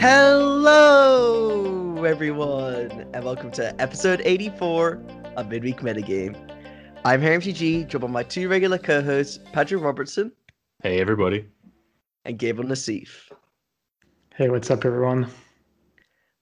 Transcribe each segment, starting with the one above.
Hello, everyone, and welcome to episode 84 of Midweek Metagame. I'm Harry MTG, joined by my two regular co-hosts, Patrick Robertson Hey, everybody. and Gabriel Nassif. Hey, what's up, everyone?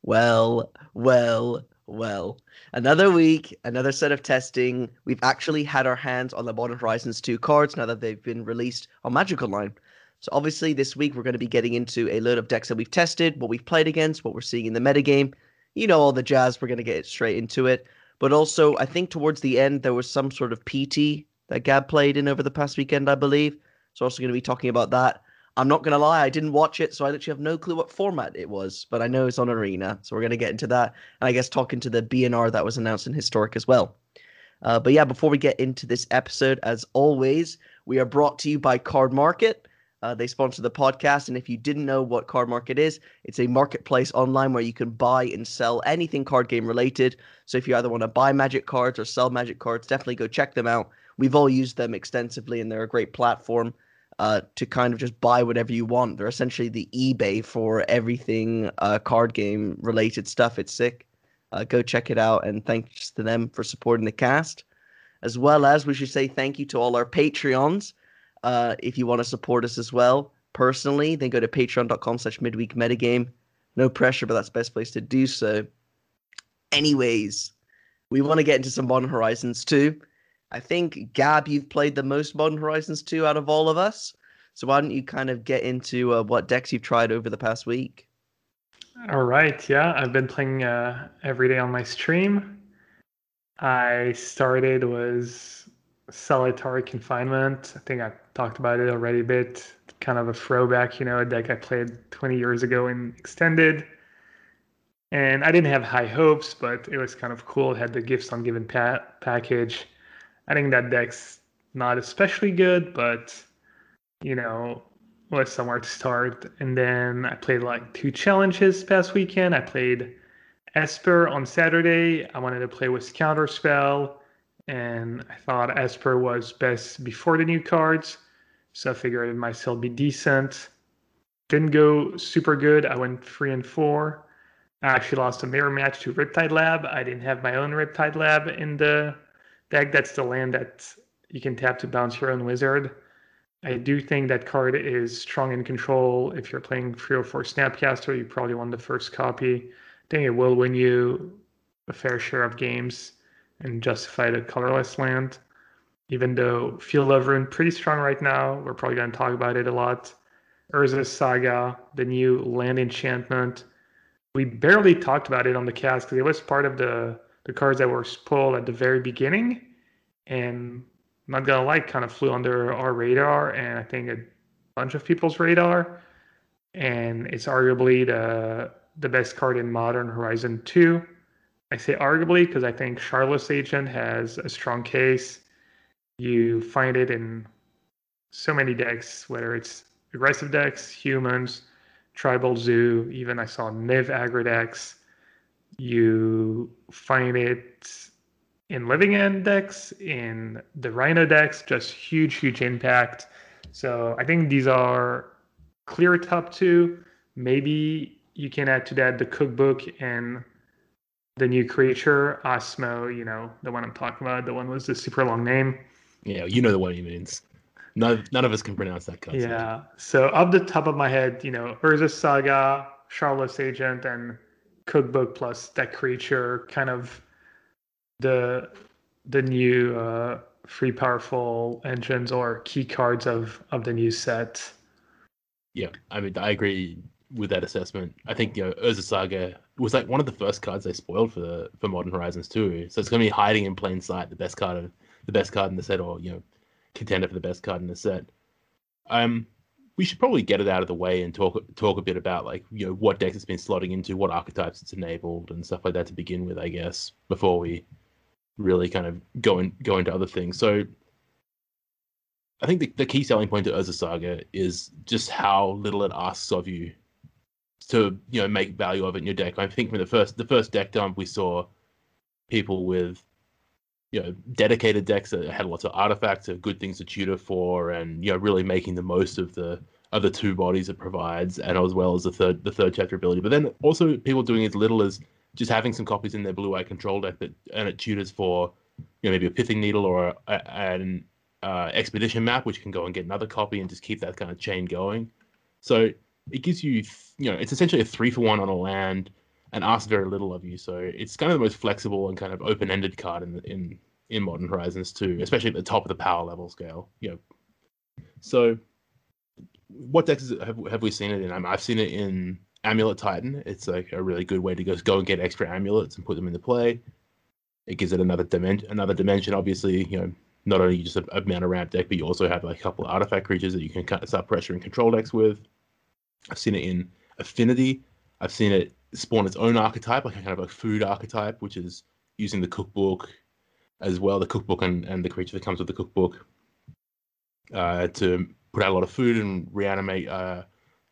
Well, well, well. Another week, another set of testing. We've actually had our hands on the Modern Horizons 2 cards now that they've been released on Magic Online. So obviously this week we're going to be getting into a load of decks that we've tested, what we've played against, what we're seeing in the metagame. You know all the jazz, we're going to get straight into it. But also, I think towards the end there was some sort of PT that Gab played in over the past weekend, I believe. So also going to be talking about that. I'm not going to lie, I didn't watch it, so I literally have no clue what format it was, but I know it's on Arena, so we're going to get into that. And I guess talking to the BNR that was announced in Historic as well. Uh, but yeah, before we get into this episode, as always, we are brought to you by Card Market. Uh, they sponsor the podcast, and if you didn't know what Card Market is, it's a marketplace online where you can buy and sell anything card game related. So if you either want to buy Magic cards or sell Magic cards, definitely go check them out. We've all used them extensively, and they're a great platform uh, to kind of just buy whatever you want. They're essentially the eBay for everything uh, card game related stuff. It's sick. Uh, go check it out, and thanks to them for supporting the cast, as well as we should say thank you to all our Patreons. Uh, if you want to support us as well personally, then go to patreon.com slash midweek metagame. No pressure, but that's the best place to do so. Anyways, we want to get into some Modern Horizons 2. I think, Gab, you've played the most Modern Horizons 2 out of all of us. So why don't you kind of get into uh, what decks you've tried over the past week? All right, yeah, I've been playing uh, every day on my stream. I started was Solitary Confinement. I think I talked about it already a bit. Kind of a throwback, you know, a deck I played 20 years ago in Extended. And I didn't have high hopes, but it was kind of cool. It had the Gifts Ungiven pa- package. I think that deck's not especially good, but you know, was somewhere to start. And then I played like two challenges past weekend. I played Esper on Saturday. I wanted to play with Counterspell, and I thought Esper was best before the new cards. So I figured it might still be decent. Didn't go super good. I went three and four. I actually lost a mirror match to Riptide Lab. I didn't have my own Riptide Lab in the deck. That's the land that you can tap to bounce your own wizard. I do think that card is strong in control. If you're playing three or four Snapcaster, you probably want the first copy. I think it will win you a fair share of games and justify the colorless land. Even though Field of Ruin pretty strong right now, we're probably going to talk about it a lot. Urza's Saga, the new land enchantment. We barely talked about it on the cast because it was part of the the cards that were pulled at the very beginning, and not gonna lie, kind of flew under our radar and I think a bunch of people's radar. And it's arguably the the best card in Modern Horizon 2. I say arguably because I think Shardless Agent has a strong case. You find it in so many decks, whether it's aggressive decks, humans, tribal zoo, even I saw Niv aggro decks. You find it in living end decks, in the Rhino decks, just huge, huge impact. So I think these are clear top two. Maybe you can add to that the cookbook and the new creature, Osmo, you know, the one I'm talking about. The one was the super long name. Yeah, you know the one he means. None, none of us can pronounce that card. Yeah. So off the top of my head, you know, Urza Saga, Shardless Agent, and Cookbook plus that creature kind of the the new uh, free powerful engines or key cards of of the new set. Yeah, I mean, I agree with that assessment. I think you know Urza Saga was like one of the first cards they spoiled for for Modern Horizons too. So it's to be hiding in plain sight, the best card of the best card in the set, or you know, contender for the best card in the set. Um, we should probably get it out of the way and talk talk a bit about like you know what decks it's been slotting into, what archetypes it's enabled, and stuff like that to begin with, I guess, before we really kind of go and go into other things. So I think the, the key selling point to Urza Saga is just how little it asks of you to you know make value of it in your deck. I think from the first the first deck dump we saw people with you know dedicated decks that had lots of artifacts, of good things to tutor for, and you know really making the most of the are the two bodies it provides, and as well as the third the third chapter ability. But then also people doing as little as just having some copies in their blue eye control deck that and it tutors for you know maybe a pithing needle or an uh, expedition map, which can go and get another copy and just keep that kind of chain going. So it gives you you know it's essentially a three for one on a land and asks very little of you. So it's kind of the most flexible and kind of open ended card in in in Modern Horizons too, especially at the top of the power level scale. You know, so what decks have have we seen it in? I I've seen it in Amulet Titan. It's like a really good way to go go and get extra amulets and put them into play. It gives it another dimension. Another dimension, obviously. You know, not only just a, a mana ramp deck, but you also have like a couple of artifact creatures that you can start pressuring control decks with. I've seen it in Affinity. I've seen it spawn its own archetype, like a kind of a food archetype, which is using the cookbook as well, the cookbook and, and the creature that comes with the cookbook uh, to put out a lot of food and reanimate. Uh,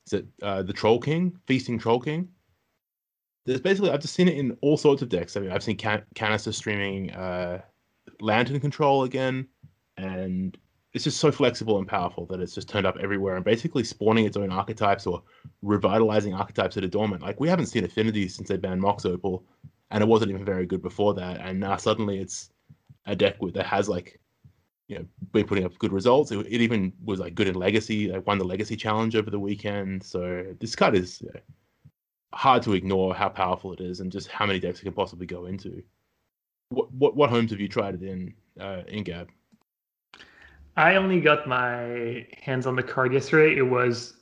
is it uh, the Troll King, Feasting Troll King? There's basically I've just seen it in all sorts of decks. I mean, I've seen Can- Canister streaming uh, Lantern Control again, and it's just so flexible and powerful that it's just turned up everywhere and basically spawning its own archetypes or revitalizing archetypes that are dormant. Like we haven't seen Affinity since they banned Mox Opal, and it wasn't even very good before that. And now suddenly it's a deck with, that has like you know been putting up good results. It, it even was like good in Legacy. Like won the Legacy Challenge over the weekend. So this card is you know, hard to ignore how powerful it is and just how many decks it can possibly go into. What what what homes have you tried it in uh, in Gab? I only got my hands on the card yesterday. It was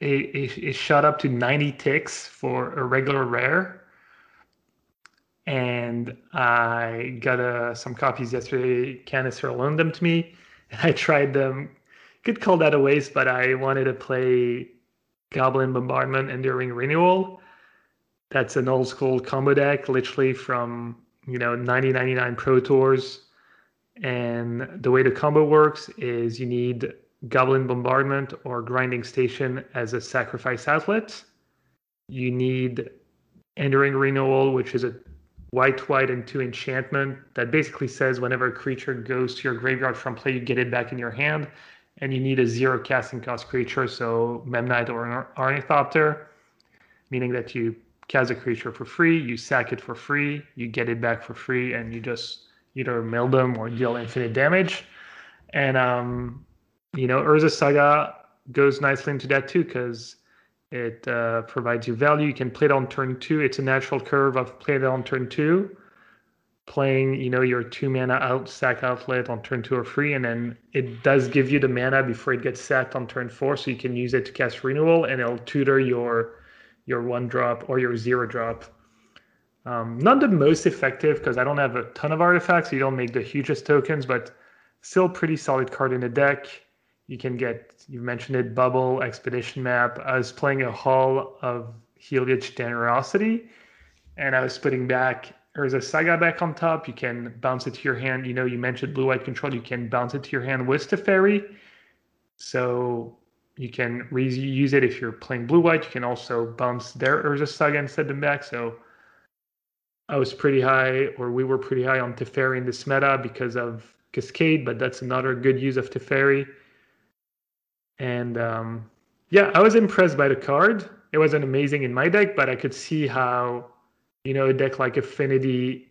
it, it, it shot up to 90 ticks for a regular rare and I got uh, some copies yesterday. Canister loaned them to me, and I tried them. Could call that a waste, but I wanted to play Goblin Bombardment Enduring Renewal. That's an old school combo deck, literally from you know 9099 Pro Tours. And the way the combo works is you need Goblin Bombardment or Grinding Station as a sacrifice outlet. You need Enduring Renewal, which is a white, white, and two enchantment that basically says whenever a creature goes to your graveyard from play, you get it back in your hand. And you need a zero casting cost creature, so Memnite or an Ornithopter, meaning that you cast a creature for free, you sack it for free, you get it back for free, and you just either them or deal infinite damage. And um, you know, Urza Saga goes nicely into that too, because it uh, provides you value. You can play it on turn two. It's a natural curve of play it on turn two, playing you know your two mana out sack outlet on turn two or three, and then it does give you the mana before it gets sacked on turn four, so you can use it to cast renewal, and it'll tutor your your one drop or your zero drop. Um, not the most effective because I don't have a ton of artifacts. You don't make the hugest tokens, but still pretty solid card in the deck. You can get, you mentioned it, Bubble, Expedition Map. I was playing a Hall of Heliod's Generosity, and I was putting back, there's a Saga back on top. You can bounce it to your hand. You know, you mentioned Blue White Control. You can bounce it to your hand with Teferi. So you can reuse it if you're playing Blue White. You can also bounce their Urza Saga and set them back. So I was pretty high, or we were pretty high on Teferi in this meta because of Cascade, but that's another good use of Teferi. And um, yeah, I was impressed by the card. It wasn't amazing in my deck, but I could see how, you know, a deck like Affinity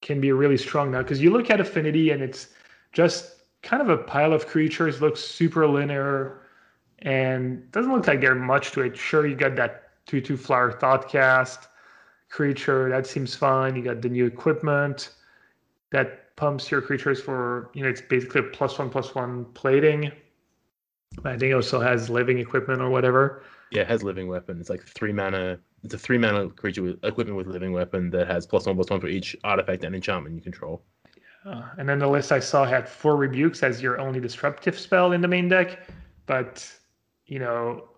can be really strong now. Because you look at Affinity and it's just kind of a pile of creatures, looks super linear, and doesn't look like there's much to it. Sure, you got that 2 2 Flower Thoughtcast creature, that seems fine. You got the new equipment that pumps your creatures for, you know, it's basically a plus one plus one plating I think it also has living equipment or whatever. Yeah, it has living weapon. It's like three mana. It's a three mana creature with equipment with living weapon that has plus one plus one for each artifact and enchantment you control. Yeah. And then the list I saw had four rebukes as your only disruptive spell in the main deck. But you know,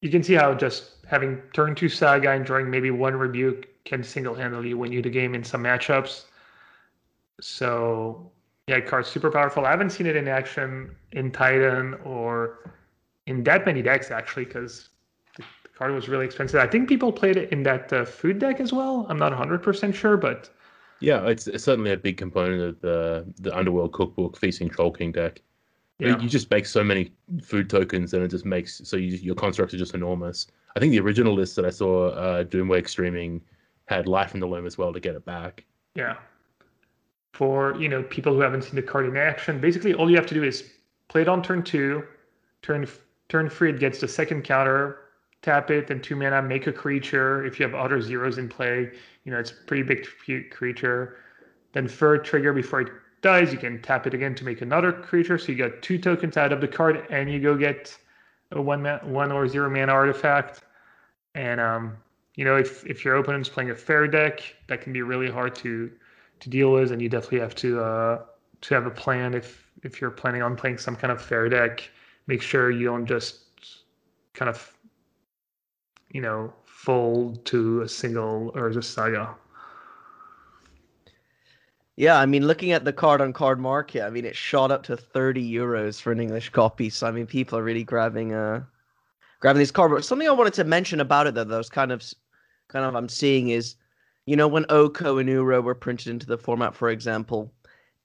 you can see how just having turn two saga and drawing maybe one rebuke can single handedly win you the game in some matchups. So yeah, card's super powerful. I haven't seen it in action in Titan or in that many decks actually, because the card was really expensive. I think people played it in that uh, food deck as well. I'm not 100% sure, but yeah, it's, certainly a big component of the the Underworld Cookbook Feasting Troll King deck. Yeah. You just make so many food tokens, and it just makes so you, your constructs are just enormous. I think the original list that I saw uh, Doomwake streaming had life in the loam as well to get it back. Yeah. For you know people who haven't seen the card in action, basically all you have to do is play it on turn two, turn turn three it gets the second counter, tap it, and two mana make a creature. If you have other zeros in play, you know it's a pretty big creature. Then third trigger before it dies, you can tap it again to make another creature. So you got two tokens out of the card, and you go get a one man, one or zero mana artifact. And um, you know, if if your opponent's playing a fair deck, that can be really hard to to deal with, and you definitely have to uh, to have a plan if if you're planning on playing some kind of fair deck. Make sure you don't just kind of you know fold to a single or just Saga. Yeah, I mean, looking at the card on card market, I mean, it shot up to thirty euros for an English copy. So I mean, people are really grabbing uh grabbing this card. But something I wanted to mention about it, though, that was kind of kind of I'm seeing is, you know, when Oko and Uro were printed into the format, for example,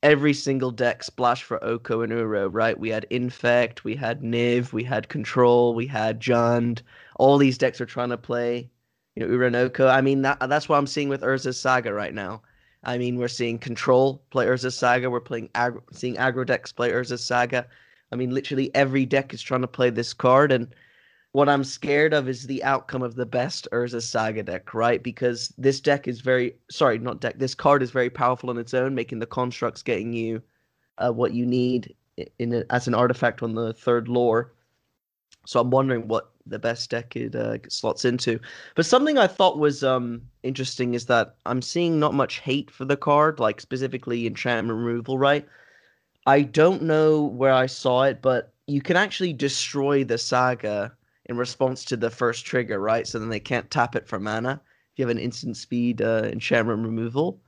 every single deck splashed for Oko and Uro, right? We had Infect, we had Niv, we had Control, we had Jund. All these decks are trying to play, you know, Uro and Oko. I mean, that, that's what I'm seeing with Urza's Saga right now. I mean, we're seeing Control players Urza's Saga. We're playing ag- seeing aggro decks players Urza's Saga. I mean, literally every deck is trying to play this card, and what I'm scared of is the outcome of the best Urza Saga deck, right? Because this deck is very sorry, not deck. This card is very powerful on its own, making the constructs getting you uh, what you need in a, as an artifact on the third lore. So I'm wondering what the best deck it uh, slots into. But something I thought was um interesting is that I'm seeing not much hate for the card, like specifically enchantment removal, right? I don't know where I saw it, but you can actually destroy the saga in response to the first trigger, right? So then they can't tap it for mana if you have an instant speed uh, enchantment removal.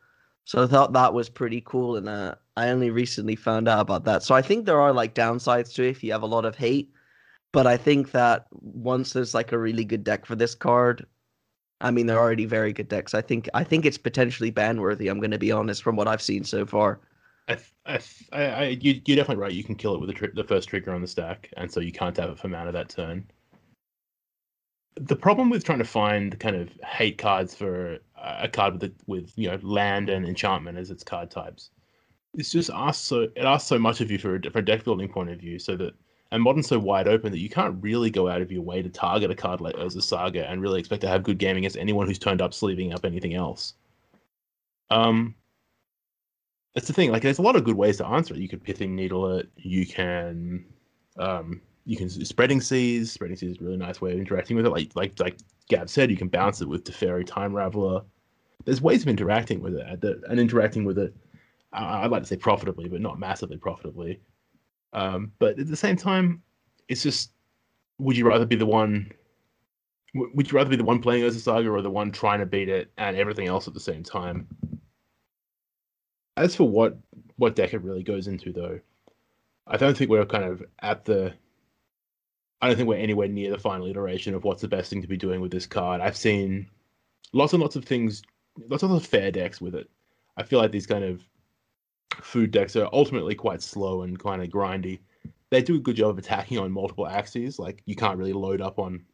So I thought that was pretty cool, and uh, I only recently found out about that. So I think there are like downsides to it if you have a lot of hate but I think that once there's like a really good deck for this card, I mean they're already very good decks. I think I think it's potentially ban worthy. I'm going to be honest from what I've seen so far. I, I, I, you, you're definitely right. You can kill it with the, the first trigger on the stack, and so you can't have it for mana that turn. The problem with trying to find kind of hate cards for a card with with you know land and enchantment as its card types, it's just asks so it asks so much of you for a, from a deck building point of view, so that and modern's so wide open that you can't really go out of your way to target a card like Urza Saga and really expect to have good game against anyone who's turned up sleeving up anything else. Um, that's the thing. Like, there's a lot of good ways to answer it. You can pithing needle it. You can, um, you can spreading seas. Spreading seas is a really nice way of interacting with it. Like, like, like Gab said, you can bounce it with Teferi Time Raveler. There's ways of interacting with it, and interacting with it. I'd like to say profitably, but not massively profitably. Um, but at the same time, it's just would you rather be the one? Would you rather be the one playing Urza Saga or the one trying to beat it and everything else at the same time? As for what what deck it really goes into, though, I don't think we're kind of at the. I don't think we're anywhere near the final iteration of what's the best thing to be doing with this card. I've seen lots and lots of things, lots of fair decks with it. I feel like these kind of food decks are ultimately quite slow and kind of grindy. They do a good job of attacking on multiple axes. Like you can't really load up on,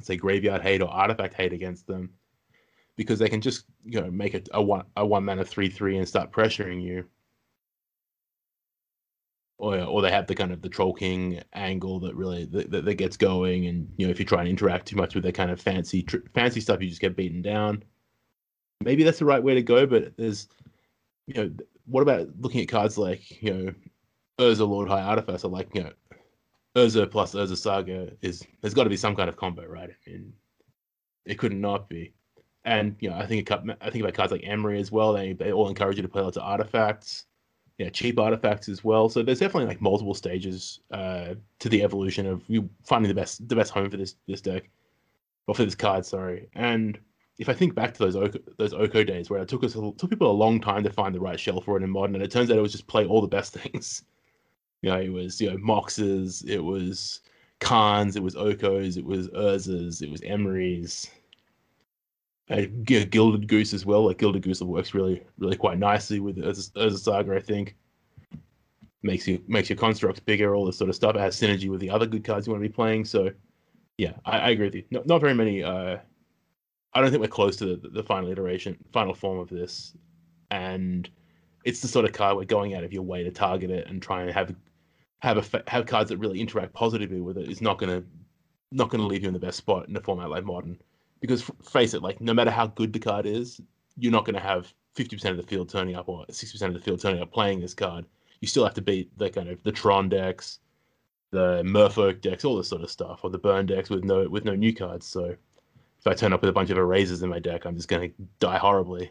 say, graveyard hate or artifact hate against them, because they can just you know make a, a one a one mana three three and start pressuring you. Or, or they have the kind of the troll king angle that really that, that gets going, and you know if you try and interact too much with their kind of fancy tr- fancy stuff, you just get beaten down. Maybe that's the right way to go, but there's you know what about looking at cards like you know Urza Lord High Artificer? Like you know Urza plus Urza Saga is there's got to be some kind of combo, right? I mean, it could not not be. And you know, I think I think about cards like Emry as well. They they all encourage you to play lots of artifacts, yeah, cheap artifacts as well. So there's definitely like multiple stages uh, to the evolution of you finding the best the best home for this this deck, or for this card. Sorry, and if I think back to those Oko, those Oko days where it took us took people a long time to find the right shell for it in modern, and it turns out it was just play all the best things. You know, it was you know Moxes, it was Khans, it was Okos, it was Urzas, it was Emrys. Uh, Gilded Goose as well. Like Gilded Goose works really, really quite nicely with Urza, Urza Saga, I think. makes you makes your constructs bigger, all this sort of stuff. It has synergy with the other good cards you want to be playing. So, yeah, I, I agree with you. Not, not very many. Uh, I don't think we're close to the, the final iteration, final form of this, and it's the sort of card we're going out of your way to target it and try and have have a, have cards that really interact positively with it is not going to not going to leave you in the best spot in a format like modern. Because face it, like no matter how good the card is, you're not going to have 50% of the field turning up or 60% of the field turning up playing this card. You still have to beat the kind of the Tron decks, the Merfolk decks, all this sort of stuff, or the Burn decks with no with no new cards. So if I turn up with a bunch of erasers in my deck, I'm just going to die horribly.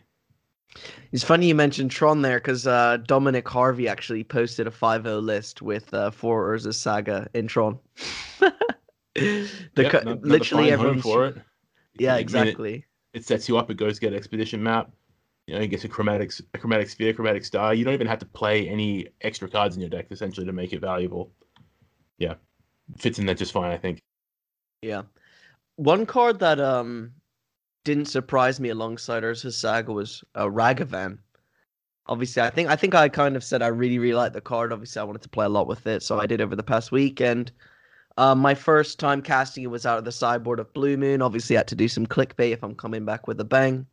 It's funny you mentioned Tron there because uh, Dominic Harvey actually posted a 5-0 list with uh, four Urza Saga in Tron. the Yep, co- no- another literally everyone for it. Yeah, mean, it- exactly. it sets you up. It goes get expedition map. You know, you get a chromatic, a chromatic sphere, chromatic star. You don't even have to play any extra cards in your deck essentially to make it valuable. Yeah, fits in there just fine, I think. Yeah. One card that um didn't surprise me alongside Urza Saga was uh, Ragavan. Obviously, I think I think I kind of said I really really like the card. Obviously, I wanted to play a lot with it, so I did over the past week. And uh, my first time casting it was out of the sideboard of Blue Moon. Obviously, I had to do some clickbait if I'm coming back with a bang.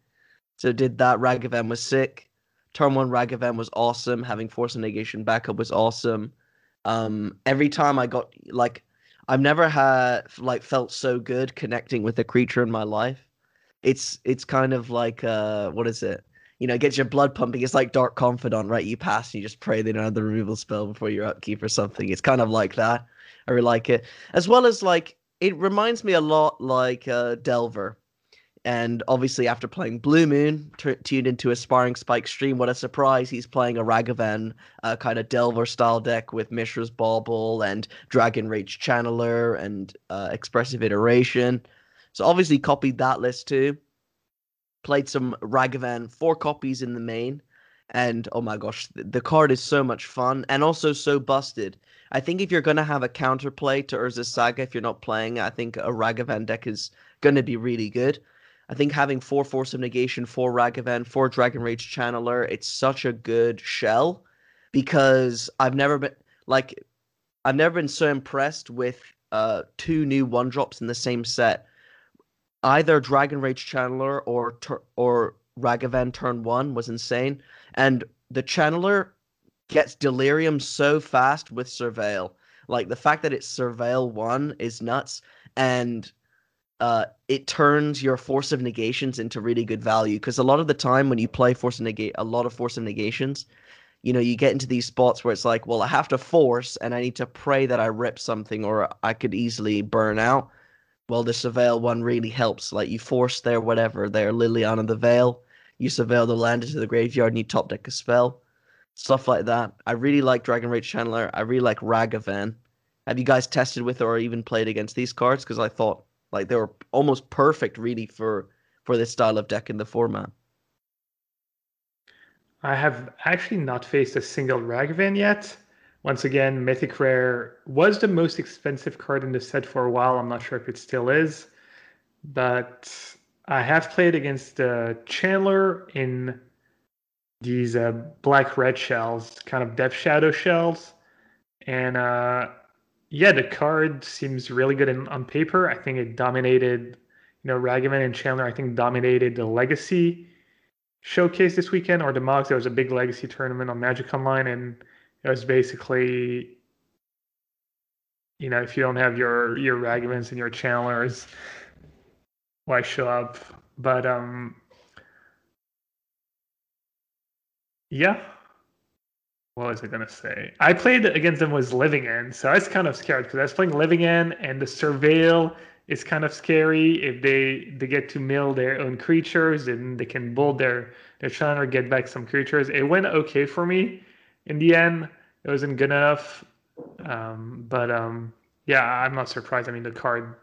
So did that. Ragavan was sick. Turn one Ragavan was awesome. Having Force of Negation backup was awesome. Um, every time I got like I've never had like felt so good connecting with a creature in my life. It's it's kind of like uh what is it? You know, it gets your blood pumping. It's like Dark Confidant, right? You pass and you just pray they don't have the removal spell before your upkeep or something. It's kind of like that. I really like it. As well as like it reminds me a lot like uh Delver. And obviously, after playing Blue Moon, t- tuned into Aspiring Spike stream, what a surprise! He's playing a Ragavan uh, kind of Delver style deck with Mishra's Bauble and Dragon Rage Channeler and uh, Expressive Iteration. So obviously copied that list too. Played some Ragavan, four copies in the main, and oh my gosh, the, card is so much fun and also so busted. I think if you're gonna have a counterplay to Urza Saga, if you're not playing, I think a Ragavan deck is gonna be really good. I think having four Force of Negation, four Ragavan, four Dragon Rage Channeler, it's such a good shell because I've never been like I've never been so impressed with uh two new one drops in the same set. Either Dragon Rage Channeler or or Ragavan turn one was insane, and the Channeler gets Delirium so fast with Surveil. Like the fact that it's Surveil one is nuts, and uh, it turns your Force of Negations into really good value. Because a lot of the time when you play Force of Negate, a lot of Force of Negations, you know, you get into these spots where it's like, well, I have to force, and I need to pray that I rip something, or I could easily burn out. Well, the Surveil one really helps. Like you force their whatever, their Liliana the Veil, you surveil the land into the graveyard, and you top deck a spell, stuff like that. I really like Dragon Rage Channeler. I really like Ragavan. Have you guys tested with or even played against these cards? Because I thought like they were almost perfect, really, for for this style of deck in the format. I have actually not faced a single Ragavan yet. Once again, Mythic Rare was the most expensive card in the set for a while. I'm not sure if it still is, but I have played against the Channeler in these uh, black red shells, kind of Death Shadow shells, and uh, yeah, the card seems really good in, on paper. I think it dominated, you know, Ragavan and Channeler. I think dominated the Legacy showcase this weekend or the Mox. There was a big Legacy tournament on Magic Online, and it was basically, you know, if you don't have your your Ragavans and your Channelers, why show up? But um, yeah. What was I gonna say? I played against them was Living End, so I was kind of scared because I was playing Living End, and the Surveil is kind of scary. If they they get to mill their own creatures, then they can build their their Channeler, get back some creatures. It went okay for me in the end. It wasn't good enough, um, but um, yeah, I'm not surprised. I mean, the card,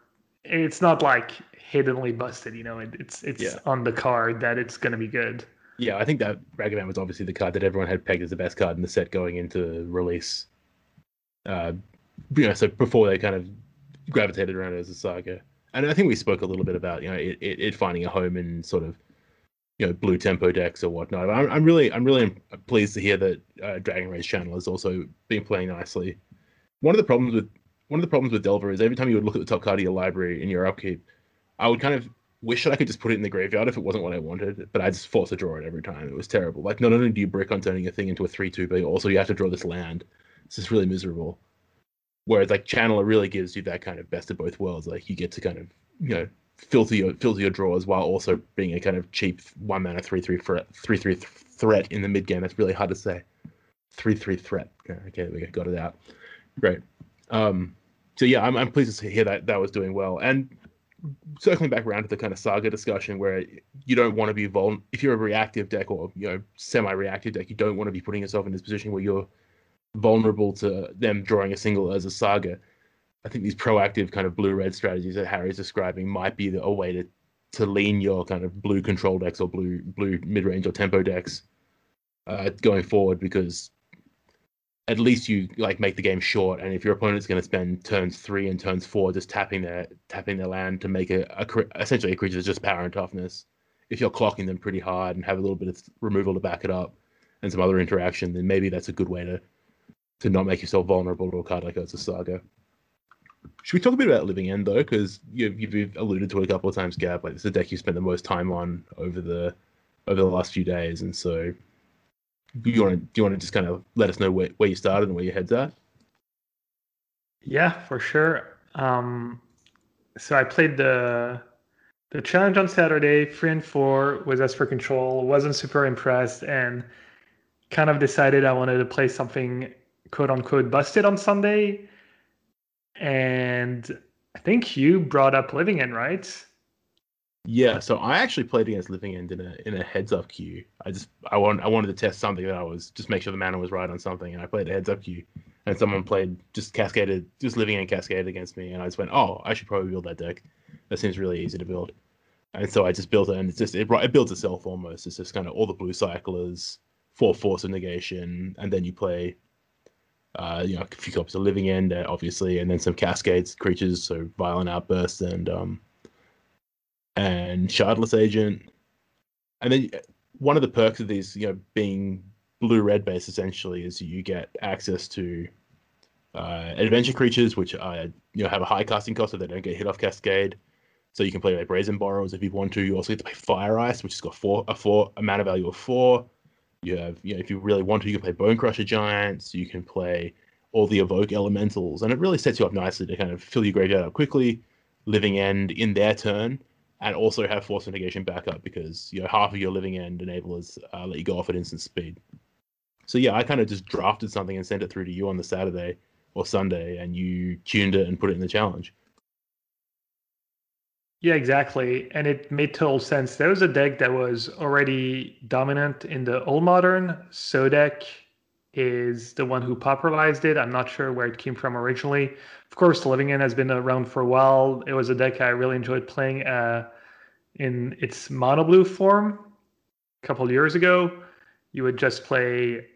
it's not like hiddenly busted. You know, it, it's it's Yeah. on the card that it's gonna be good. Yeah, I think that Ragavan was obviously the card that everyone had pegged as the best card in the set going into release. Uh, you know, so before they kind of gravitated around it as a saga, and I think we spoke a little bit about you know it, it, it finding a home in sort of you know blue tempo decks or whatnot. I'm, I'm really I'm really pleased to hear that uh, Dragon Rage Channeler has also been playing nicely. One of the problems with one of the problems with Delver is every time you would look at the top card of your library in your upkeep, I would kind of wish that I could just put it in the graveyard if it wasn't what I wanted, but I just forced to draw it every time. It was terrible. Like not only do you brick on turning a thing into a three two, but also you have to draw this land. It's just really miserable. Whereas like Channeler really gives you that kind of best of both worlds. Like you get to kind of you know filter your filter your drawers while also being a kind of cheap one mana three three threat three three threat in the mid game. That's really hard to say. Three three threat. Okay, we got it out. Great. Um, so yeah, I'm I'm pleased to hear that that was doing well. And circling back around to the kind of saga discussion where you don't want to be vul if you're a reactive deck or you know semi-reactive deck, you don't want to be putting yourself in this position where you're vulnerable to them drawing a single as a Saga. I think these proactive kind of blue red strategies that Harry's describing might be the, a way to to lean your kind of blue control decks or blue blue mid range or tempo decks uh, going forward because at least you like make the game short. And if your opponent's going to spend turns three and turns four just tapping their tapping their land to make a, a essentially a creature that's just power and toughness, if you're clocking them pretty hard and have a little bit of removal to back it up and some other interaction, then maybe that's a good way to to not make yourself vulnerable to a card like Urza Saga. Should we talk a bit about Living End though? Because you've, you've alluded to it a couple of times, Gab. Like it's the deck you spent the most time on over the over the last few days, and so you want to do you want to just kind of let us know where, where you started and where your head's at? Yeah, for sure. Um, so I played the the challenge on Saturday, three and four was for Control. wasn't super impressed and kind of decided I wanted to play something quote unquote busted on Sunday. And I think you brought up Living End, right? Yeah, so I actually played against Living End in a in a heads up queue. I just I want I wanted to test something that I was just make sure the mana was right on something, and I played a heads up queue, and someone played just cascaded just Living End cascaded against me, and I just went, oh, I should probably build that deck. That seems really easy to build, and so I just built it, and it's just it, it builds itself almost. It's just kind of all the blue cyclers, four force of negation, and then you play. Uh, you know, a few copies of Living End, uh, obviously, and then some Cascades creatures, so Violent Outburst and um, and Shardless Agent. And then one of the perks of these, you know, being blue red base essentially is you get access to uh, adventure creatures, which are, you know have a high casting cost, so they don't get hit off Cascade. So you can play like Brazen Borrowers if you want to. You also get to play Fire Ice, which has got four a four a mana value of four. You have, you know, if you really want to, you can play Bone Crusher Giants. You can play all the Evoke Elementals, and it really sets you up nicely to kind of fill your graveyard up quickly. Living End in their turn, and also have force of negation backup because you know half of your living end enablers uh, let you go off at instant speed. So yeah, I kind of just drafted something and sent it through to you on the Saturday or Sunday, and you tuned it and put it in the challenge. Yeah, exactly, and it made total sense. There was a deck that was already dominant in the old modern. Sodek is the one who popularized it. I'm not sure where it came from originally. Of course, Living End has been around for a while. It was a deck I really enjoyed playing uh, in its mono blue form a couple years ago. You would just play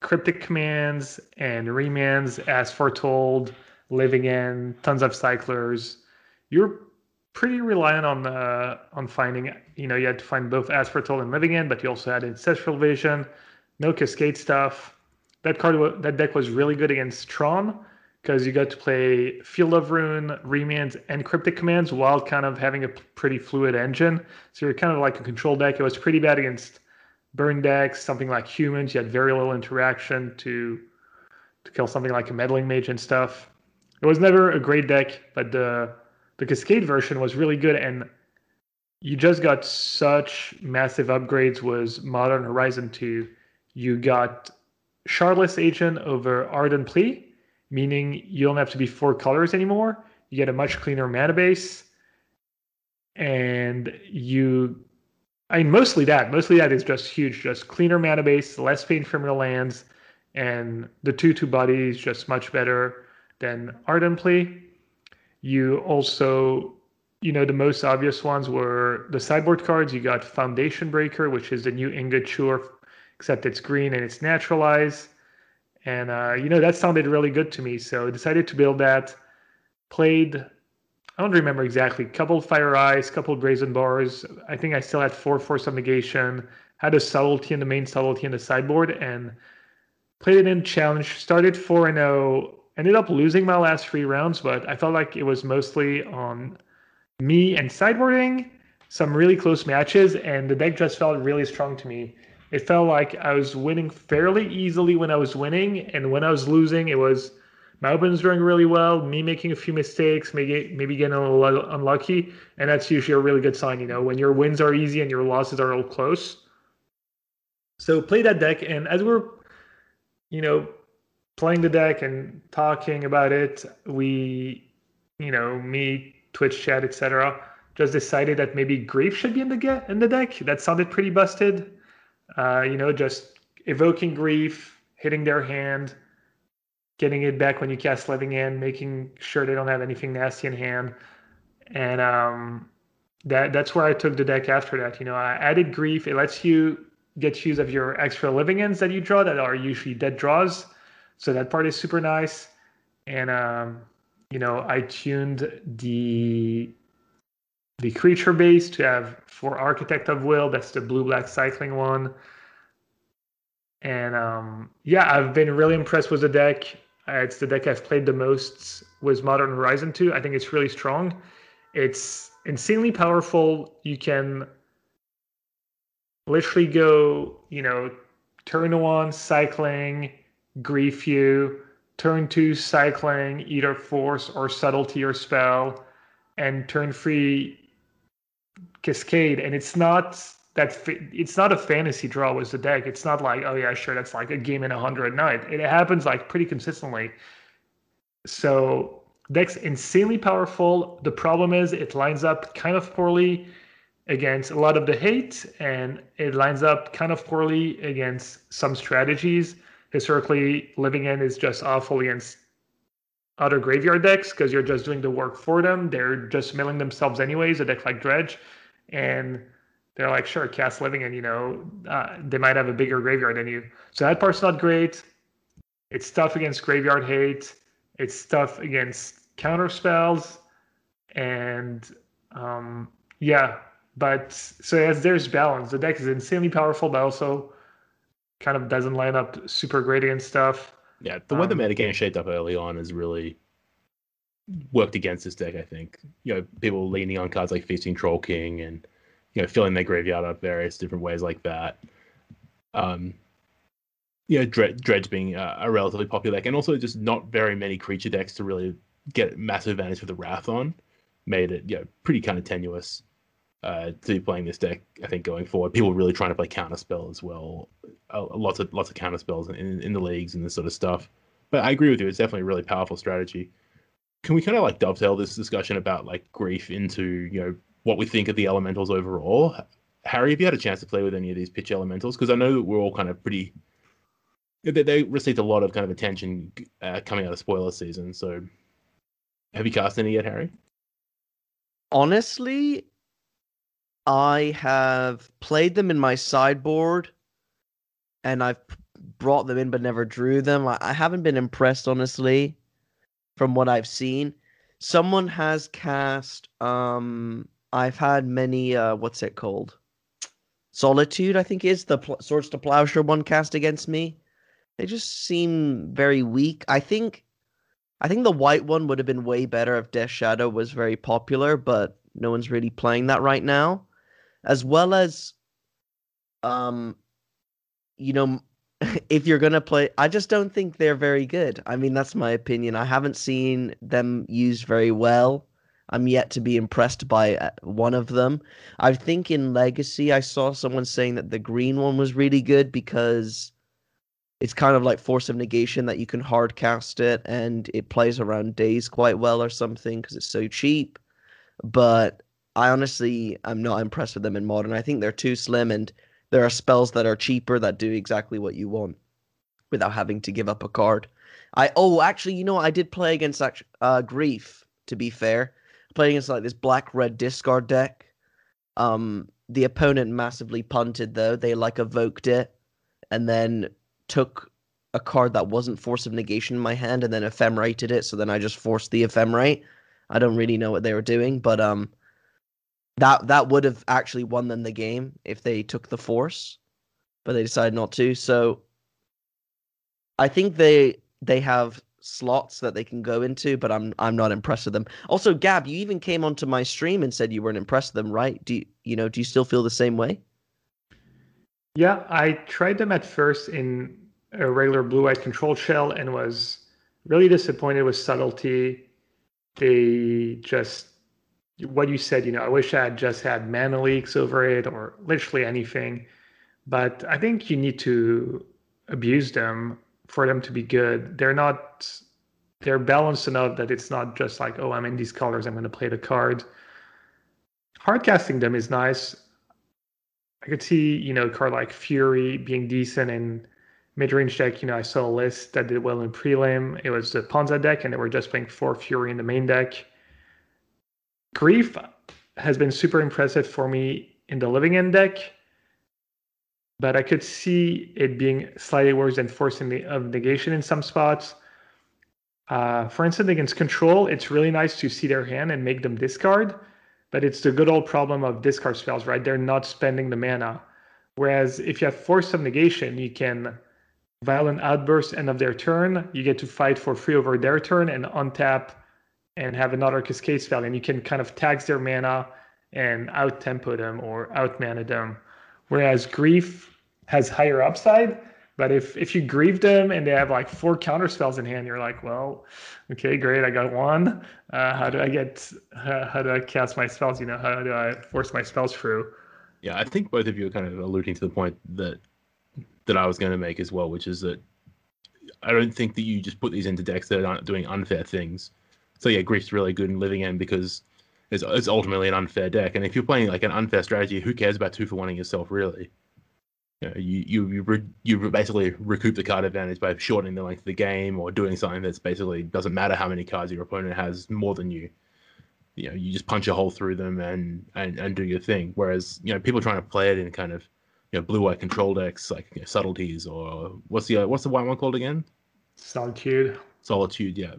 cryptic commands and remands as foretold, Living End, tons of cyclers. You're pretty reliant on uh, on finding. You know, you had to find both as foretold and Living End, but you also had ancestral vision no cascade stuff. That card, that deck was really good against Tron because you got to play Field of Ruin, Remands, and Cryptic Commands while kind of having a pretty fluid engine. So you're kind of like a control deck. It was pretty bad against burn decks, something like humans. You had very little interaction to to kill something like a meddling mage and stuff. It was never a great deck, but the the Cascade version was really good and you just got such massive upgrades with Modern Horizon 2 you got Shardless Agent over Ardent Plea, meaning you don't have to be four colors anymore. You get a much cleaner mana base. And you, I mean, mostly that. Mostly that is just huge. Just cleaner mana base, less pain from your lands, and the 2 2 body is just much better than Ardent Plea. You also, you know, the most obvious ones were the sideboard cards. You got Foundation Breaker, which is the new Ingot Chewer except it's green and it's naturalized. And, uh, you know, that sounded really good to me. So I decided to build that. Played, I don't remember exactly. Couple fire eyes, couple brazen bars. I think I still had four force of negation. Had a subtlety in the main subtlety in the sideboard and played it in challenge. Started four and zero. Ended up losing my last three rounds, but I felt like it was mostly on me and sideboarding. Some really close matches, and the deck just felt really strong to me. It felt like I was winning fairly easily when I was winning, and when I was losing, it was my open's doing really well, me making a few mistakes, maybe maybe getting a little unlucky, and that's usually a really good sign. You know, when your wins are easy and your losses are all close. So play that deck, and as we're, you know, playing the deck and talking about it, we, you know, me, Twitch chat, etc., just decided that maybe Grief should be in the get in the deck. That sounded pretty busted. Uh, you know, just evoking Grief, hitting their hand getting it back when you cast Living End, making sure they don't have anything nasty in hand, and um, that that's where I took the deck after that. You know, I added Grief. It lets you get use of your extra Living Ends that you draw that are usually dead draws, so that part is super nice. And um, you know, I tuned the the creature base to have for Architect of Will. That's the blue black cycling one. And um, yeah, I've been really impressed with the deck. It's the deck I've played the most with Modern Horizon 2. I think it's really strong. It's insanely powerful. You can literally go, you know, turn one cycling, grief you, turn two cycling, either force or subtlety or spell, and turn three cascade. And it's not that it's not a fantasy draw with the deck. It's not like, oh yeah, sure, that's like a game in a hundred. It, it happens like pretty consistently. So deck's insanely powerful. The problem is it lines up kind of poorly against a lot of the hate, and it lines up kind of poorly against some strategies. Historically, Living End is just awful against other graveyard decks because you're just doing the work for them. They're just milling themselves anyways, a deck like Dredge. And they're like, sure, cast living, and you know, uh, they might have a bigger graveyard than you. So that part's not great. It's tough against graveyard hate. It's tough against counter spells, and um, yeah. But so as there's balance, the deck is insanely powerful, but also kind of doesn't line up super great against stuff. Yeah, the way um, the metagame shaped up early on is really worked against this deck. I think you know people leaning on cards like Feasting Troll King and you know filling their graveyard up various different ways like that. Um, you know, Dredge, Dredge being a, a, relatively popular deck, and also just not very many creature decks to really get massive advantage with the Wrath on, made it you know pretty kind of tenuous uh, to be playing this deck. I think going forward, people really trying to play counter spell as well. Uh, lots of lots of counter spells in, in the leagues and this sort of stuff. But I agree with you; it's definitely a really powerful strategy. Can we kind of like dovetail this discussion about like grief into you know what we think of the elementals overall. Harry, have you had a chance to play with any of these pitch elementals? Because I know that we're all kind of pretty. They, they received a lot of kind of attention uh, coming out of spoiler season. So, have you cast any yet, Harry? Honestly, I have played them in my sideboard, and I've brought them in but never drew them. I, I haven't been impressed, honestly, from what I've seen. Someone has cast um I've had many. Uh, what's it called? Solitude, I think, is the pl- Swords to Plowshare one cast against me. They just seem very weak. I think, I think the white one would have been way better if Death Shadow was very popular, but no one's really playing that right now. As well as, um, you know, if you're gonna play, I just don't think they're very good. I mean, that's my opinion. I haven't seen them used very well. I'm yet to be impressed by uh, one of them. I think in Legacy, I saw someone saying that the green one was really good because it's kind of like Force of Negation that you can hard cast it and it plays around days quite well or something because it's so cheap. But I honestly, I'm not impressed with them in Modern. I think they're too slim and there are spells that are cheaper that do exactly what you want without having to give up a card. I oh actually you know I did play against uh, Grief to be fair playing against like this black red discard deck. Um, the opponent massively punted though. They like evoked it and then took a card that wasn't Force of Negation in my hand and then ephemerated it. So then I just forced the ephemerate. I don't really know what they were doing, but um, that that would have actually won them the game if they took the force, but they decided not to. So I think they they have slots that they can go into, but I'm I'm not impressed with them. Also, Gab, you even came onto my stream and said you weren't impressed with them, right? Do you, you know? Do you still feel the same way? Yeah, I tried them at first in a regular blue-white control shell and was really disappointed with subtlety. They just what you said, you know, I wish I had just had mana leaks over it or literally anything. But I think you need to abuse them for them to be good. They're not they're balanced enough that it's not just like, oh, I'm in these colors, I'm going to play the card. Hard casting them is nice. I could see, you know, a card like Fury being decent in mid-range deck. You know, I saw a list that did well in prelim. It was the Ponza deck, and they were just playing four Fury in the main deck. Grief has been super impressive for me in the Living End deck but I could see it being slightly worse than forcing the, of negation in some spots. Uh, for instance, against control, it's really nice to see their hand and make them discard, but it's the good old problem of discard spells, right? They're not spending the mana. Whereas if you have force of negation, you can violent outburst end of their turn. You get to fight for free over their turn and untap and have another cascade spell, and you can kind of tax their mana and out tempo them or out mana them. Whereas grief has higher upside. But if if you grieve them and they have like four counter spells in hand, you're like, well, okay, great, I got one. Uh, how do I get? Uh, how do I cast my spells? You know, how do I force my spells through? Yeah, I think both of you are kind of alluding to the point that that I was going to make as well, which is that I don't think that you just put these into decks that aren't doing unfair things. So yeah, Grief's really good in Living End because it's, it's ultimately an unfair deck, and if you're playing like an unfair strategy, who cares about two for one yourself really? you know, you you you, re, you basically recoup the card advantage by shortening the length of the game or doing something that's basically doesn't matter how many cards your opponent has more than you. You know, you just punch a hole through them and and, and do your thing. Whereas you know people trying to play it in kind of you know blue white control decks like you know, subtleties or what's the what's the white one called again? Solitude. Solitude, yeah,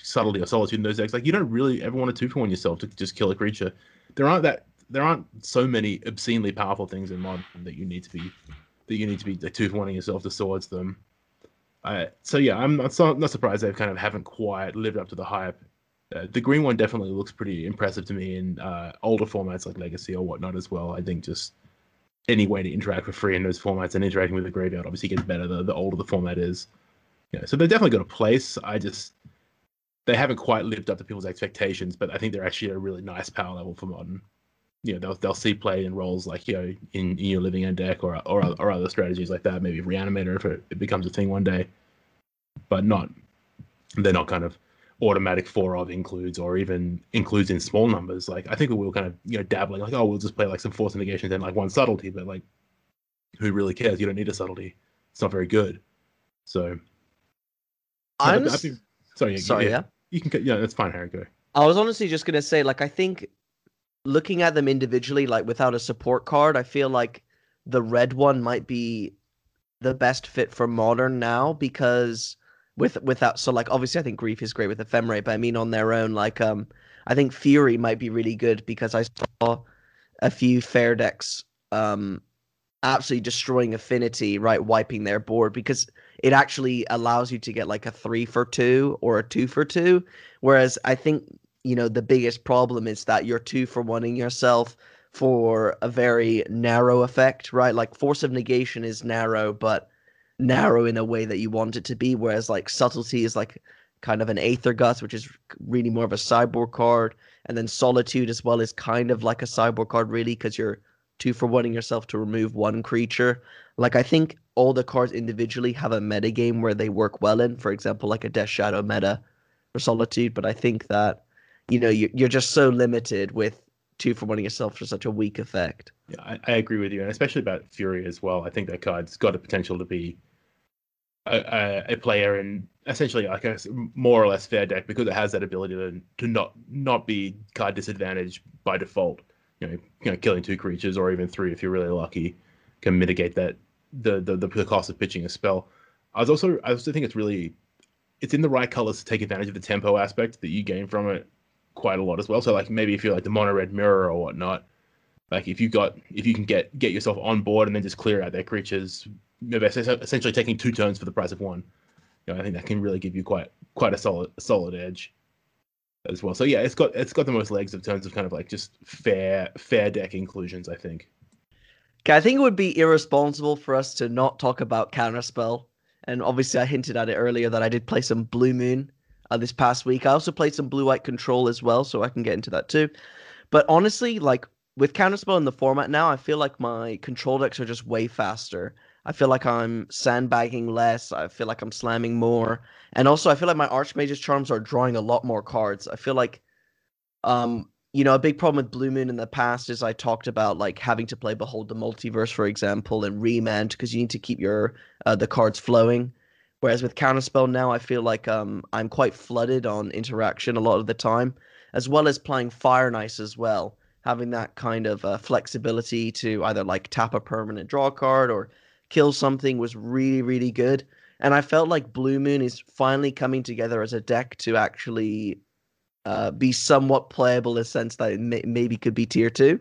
subtlety or solitude in those decks. Like you don't really ever want to two for one yourself to just kill a creature. There aren't that there aren't so many obscenely powerful things in mod that you need to be that you need to be like, two wanting yourself towards them. Uh, so yeah, I'm not, so, not surprised they kind of haven't quite lived up to the hype. Uh, the green one definitely looks pretty impressive to me in uh, older formats like Legacy or whatnot as well. I think just any way to interact for free in those formats and interacting with the graveyard obviously gets better the, the older the format is. Yeah, so they're definitely got a place. I just they haven't quite lived up to people's expectations, but I think they're actually a really nice power level for modern you know they'll they'll see play in roles like you know in, in your living end deck or, or or other strategies like that. Maybe reanimator if it, it becomes a thing one day, but not they're not kind of automatic four of includes or even includes in small numbers. Like I think we will kind of you know dabbling like oh we'll just play like some force negations and like one subtlety, but like who really cares? You don't need a subtlety. It's not very good. So I'm think, sorry. Sorry. Yeah, yeah. You can. Yeah, that's fine. Harry, go. I was honestly just gonna say, like, I think looking at them individually, like without a support card, I feel like the red one might be the best fit for modern now because with without so like obviously I think grief is great with ephemerate, but I mean on their own, like um I think Fury might be really good because I saw a few fair decks um absolutely destroying affinity, right, wiping their board because it actually allows you to get like a three for two or a two for two. Whereas I think you know the biggest problem is that you're two for oneing yourself for a very narrow effect, right? Like force of negation is narrow, but narrow in a way that you want it to be. Whereas like subtlety is like kind of an Aether Gust, which is really more of a sideboard card, and then solitude as well is kind of like a sideboard card, really, because you're two for oneing yourself to remove one creature. Like I think all the cards individually have a meta game where they work well in. For example, like a Death Shadow meta for solitude, but I think that you know you're, just so limited with two for one yourself for such a weak effect. Yeah, I, I, agree with you, and especially about Fury as well. I think that card's got a potential to be a, a, a player in essentially like a more or less fair deck because it has that ability to to not not be card disadvantaged by default. You know, you know, killing two creatures or even three if you're really lucky can mitigate that the the, the cost of pitching a spell. I was also I also think it's really it's in the right colors to take advantage of the tempo aspect that you gain from it quite a lot as well. So like maybe if you're like the mono red mirror or whatnot, like if you got if you can get get yourself on board and then just clear out their creatures, essentially taking two turns for the price of one. You know, I think that can really give you quite quite a solid solid edge as well. So yeah, it's got it's got the most legs in terms of kind of like just fair fair deck inclusions. I think. I think it would be irresponsible for us to not talk about counterspell. And obviously, I hinted at it earlier that I did play some Blue Moon uh, this past week. I also played some Blue White Control as well, so I can get into that too. But honestly, like with counterspell in the format now, I feel like my control decks are just way faster. I feel like I'm sandbagging less. I feel like I'm slamming more, and also I feel like my Archmage's charms are drawing a lot more cards. I feel like, um, you know, a big problem with Blue Moon in the past is I talked about like having to play Behold the Multiverse, for example, and Remand because you need to keep your uh, the cards flowing. Whereas with Counterspell now, I feel like um, I'm quite flooded on interaction a lot of the time, as well as playing Fire and Ice as well, having that kind of uh, flexibility to either like tap a permanent draw card or kill something was really, really good. And I felt like Blue Moon is finally coming together as a deck to actually uh, be somewhat playable in the sense that it may- maybe could be tier two.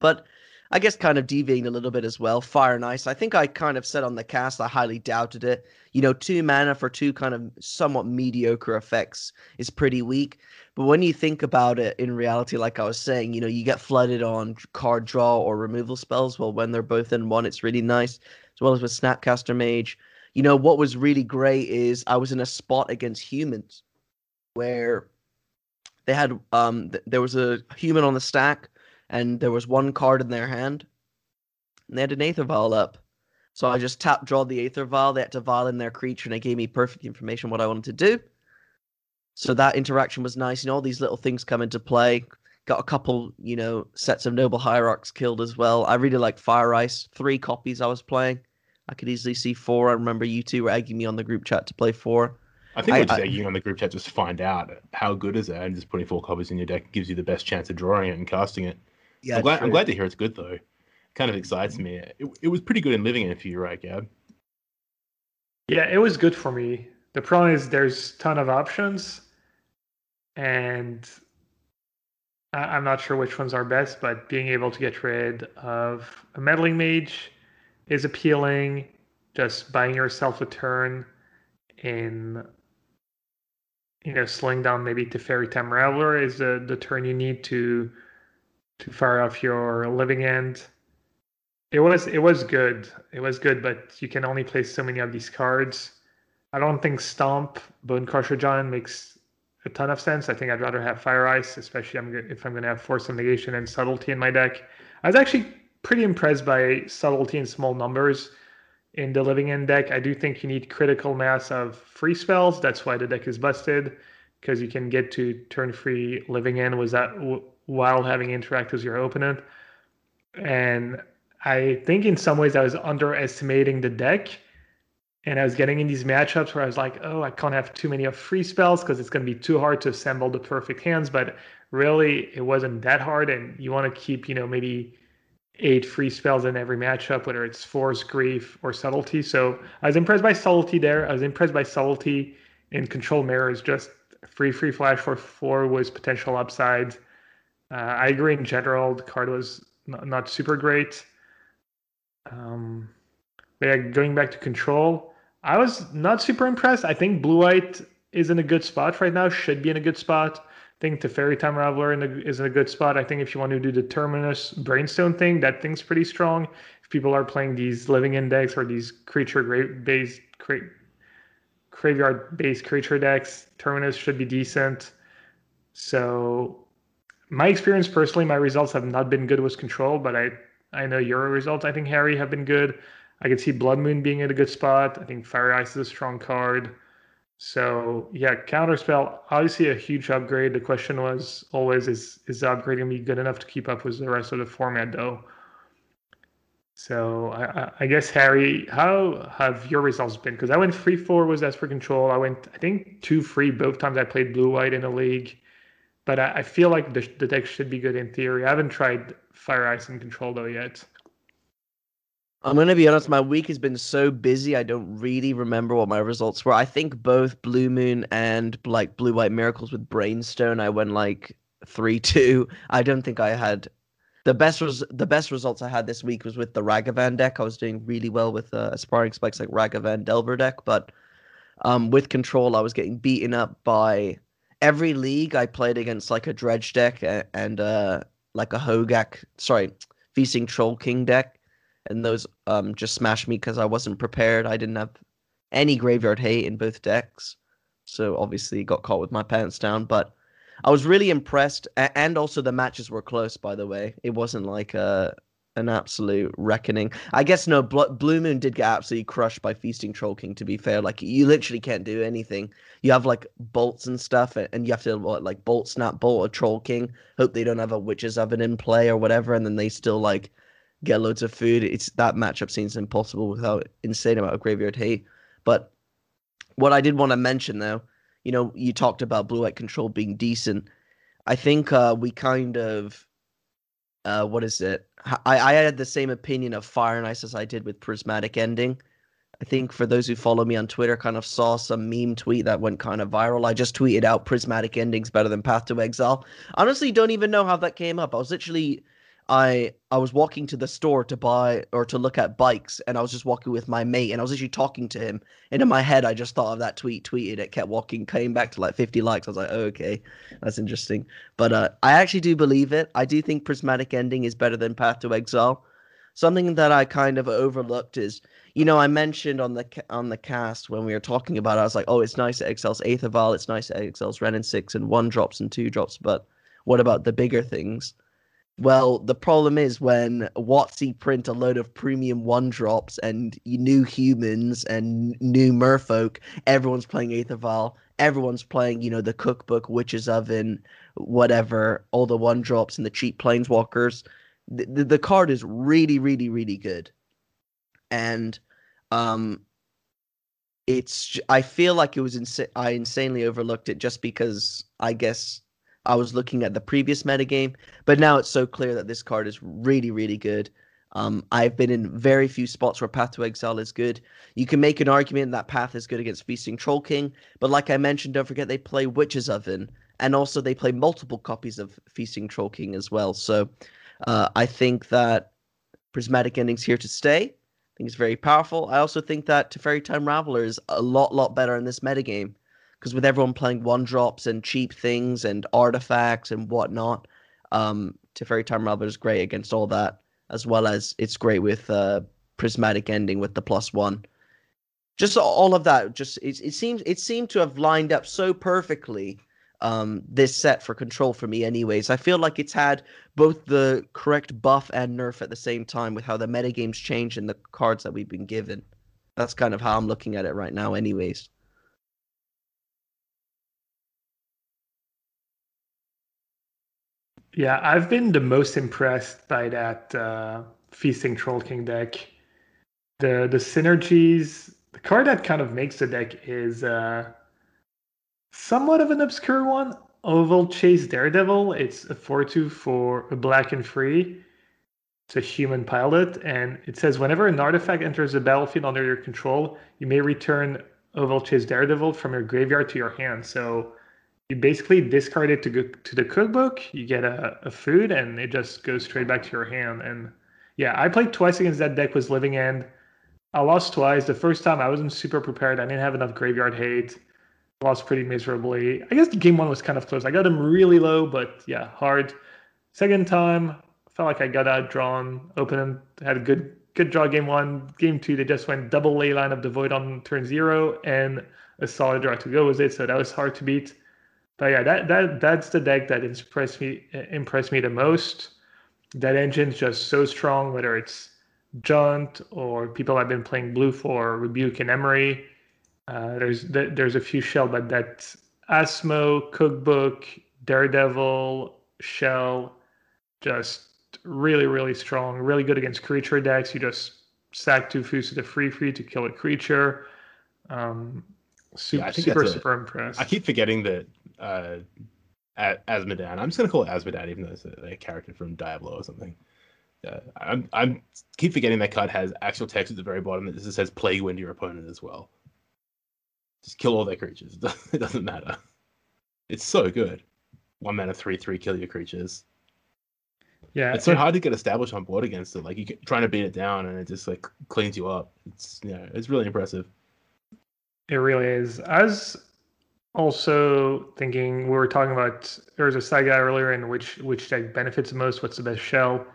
But I guess kind of deviating a little bit as well. Fire and Ice. I think I kind of said on the cast I highly doubted it. You know, two mana for two kind of somewhat mediocre effects is pretty weak. But when you think about it in reality, like I was saying, you know, you get flooded on card draw or removal spells. Well, when they're both in one, it's really nice. As well as with Snapcaster Mage. You know, what was really great is I was in a spot against humans where they had um th- there was a human on the stack and there was one card in their hand and they had an Aether Vial up. So I just tap draw the Aether Vial, they had to vial in their creature and it gave me perfect information what I wanted to do. So that interaction was nice. You know, all these little things come into play. Got a couple, you know, sets of noble hierarchs killed as well. I really like Fire Ice. Three copies I was playing. I could easily see four. I remember you two were egging me on the group chat to play four. I think I- we're just I- egging on the group chat just to find out how good is it, and just putting four copies in your deck gives you the best chance of drawing it and casting it. Yeah, I'm glad. I'm glad to hear it's good though. It Kind of excites me. It, it was pretty good in Living End for you, right, Gab? Yeah, it was good for me. The problem is there's ton of options, and I- I'm not sure which ones are best. But being able to get rid of a meddling mage is appealing. Just buying yourself a turn in, you know, slowing down maybe to Teferi Time Raveler is the the turn you need to to fire off your living end. It was it was good. It was good, but you can only play so many of these cards. I don't think Stomp Bone Crusher Giant makes a ton of sense. I think I'd rather have Fire Ice, especially if I'm going to have Force of Negation and Subtlety in my deck. I was actually pretty impressed by Subtlety in small numbers in the Living End deck. I do think you need critical mass of free spells. That's why the deck is busted, because you can get to turn free Living End was that w- while having interact with your opponent. And I think in some ways I was underestimating the deck. And I was getting in these matchups where I was like, oh, I can't have too many of free spells because it's going to be too hard to assemble the perfect hands. But really, it wasn't that hard. And you want to keep, you know, maybe eight free spells in every matchup, whether it's Force, Grief, or Subtlety. So I was impressed by Subtlety there. I was impressed by Subtlety in Control Mirrors. Just free, free flash for four was potential upside. Uh, I agree in general, the card was not, not super great. Um, but yeah, going back to Control, I was not super impressed. I think Blue White is in a good spot right now, should be in a good spot. Think the Teferi Time Raveler in a, is in a good spot. I think if you want to do the Terminus Brainstone thing, that thing's pretty strong. If people are playing these Living Ends or these creature gra- based cra- graveyard based creature decks, Terminus should be decent. So, my experience personally, my results have not been good with Control, but I I know your results, I think Harry have been good. I could see Blood Moon being in a good spot. I think Fire Ice is a strong card. So yeah, Counterspell, obviously a huge upgrade. The question was always is is the upgrade gonna be good enough to keep up with the rest of the format though? So I, I- guess Harry, how have your results been? Because I went free four was as for control. I went I think two free both times I played blue white in a league. But I, I feel like the, the deck should be good in theory. I haven't tried Fire Ice and Control though yet. I'm gonna be honest. My week has been so busy. I don't really remember what my results were. I think both Blue Moon and like Blue White Miracles with Brainstone, I went like three two. I don't think I had the best was the best results I had this week was with the Ragavan deck. I was doing really well with uh, aspiring spikes like Ragavan Delver deck, but um, with control, I was getting beaten up by every league. I played against like a Dredge deck and, and uh, like a Hogaak, sorry, Feasting Troll King deck and those um just smashed me because I wasn't prepared. I didn't have any graveyard hate in both decks, so obviously got caught with my pants down. But I was really impressed, and also the matches were close. By the way, it wasn't like a an absolute reckoning. I guess no, Blue Moon did get absolutely crushed by Feasting Troll King. To be fair, like you literally can't do anything. You have like bolts and stuff, and you have to what like bolt snap bolt a Troll King. Hope they don't have a Witch's Oven in play or whatever, and then they still like get loads of food. It's that matchup seems impossible without insane amount of graveyard hate. But what I did want to mention though, you know, you talked about blue white control being decent. I think uh, we kind of uh, what is it? I, I had the same opinion of Fire and Ice as I did with Prismatic Ending. I think for those who follow me on Twitter, kind of saw some meme tweet that went kind of viral. I just tweeted out Prismatic Endings better than Path to Exile. Honestly, don't even know how that came up. I was literally I I was walking to the store to buy or to look at bikes, and I was just walking with my mate, and I was actually talking to him. And in my head, I just thought of that tweet, tweeted it, kept walking, came back to like 50 likes. I was like, oh, okay, that's interesting. But uh, I actually do believe it. I do think Prismatic Ending is better than Path to Exile. Something that I kind of overlooked is, you know, I mentioned on the on the cast when we were talking about, it, I was like, oh, it's nice at Exile's Aether it's nice that Exile's Wrenn and Six and one drops and two drops, but what about the bigger things? Well, the problem is when WotC print a load of premium one drops and new humans and new merfolk, everyone's playing Aether Vial, everyone's playing, you know, the cookbook, Witch's Oven, whatever, all the one drops and the cheap planeswalkers. The, the, the card is really, really, really good. And um it's I feel like it was ins- I insanely overlooked it just because I guess I was looking at the previous metagame, but now it's so clear that this card is really, really good. Um, I've been in very few spots where Path to Exile is good. You can make an argument that Path is good against Feasting Troll King, but like I mentioned, don't forget they play Witch's Oven, and also they play multiple copies of Feasting Troll King as well. So uh, I think that Prismatic Ending's here to stay. I think it's very powerful. I also think that Teferi Time Raveler is a lot, lot better in this metagame because with everyone playing one drops and cheap things and artifacts and whatnot, um, Teferi Time Raveler is great against all that, as well as it's great with uh, Prismatic Ending with the plus one. Just all of that, just it, it seems it seemed to have lined up so perfectly. Um, this set for control for me, anyways. I feel like it's had both the correct buff and nerf at the same time with how the metagames change and the cards that we've been given. That's kind of how I'm looking at it right now, anyways. Yeah, I've been the most impressed by that uh, Feasting Troll King deck. The the synergies, the card that kind of makes the deck is uh, somewhat of an obscure one. Ovalchase Daredevil. It's a 4-2 for a black and free. It's a human pilot, and it says whenever an artifact enters the battlefield under your control, you may return Ovalchase Daredevil from your graveyard to your hand. So you basically discard it to go to the cookbook. You get a, a food, and it just goes straight back to your hand. And yeah, I played twice against that deck with Living End. I lost twice. The first time I wasn't super prepared. I didn't have enough graveyard hate. Lost pretty miserably. I guess game one was kind of close. I got him really low, but yeah, hard. Second time, felt like I got outdrawn. Opened him, had a good good draw game one. Game two, they just went double Leyline of the Void on turn zero and a solid draw to go with it. So that was hard to beat but yeah, that that that's the deck that impressed me impressed me the most. That engine's just so strong, whether it's Jund or people have been playing blue for Rebuke and Emry. Uh, there's there's a few shell, but that Asmo, Cookbook, Daredevil, Shell, just really really strong, really good against creature decks. You just sack two foos to the free free to kill a creature. Um, super yeah, super, super impressed. I keep forgetting that uh, Azmodan. I'm just gonna call it Azmodan, even though it's a, a character from Diablo or something. Yeah, I'm I'm keep forgetting that card has actual text at the very bottom that just says plague wind your opponent as well. Just kill all their creatures. It doesn't matter. It's so good. One mana three three kill your creatures. Yeah, It's so hard to get established on board against it. Like you are trying to beat it down and it just like cleans you up. It's yeah, it's really impressive. It really is. I was also thinking we were talking about there was a saga earlier in which which deck benefits the most. What's the best shell?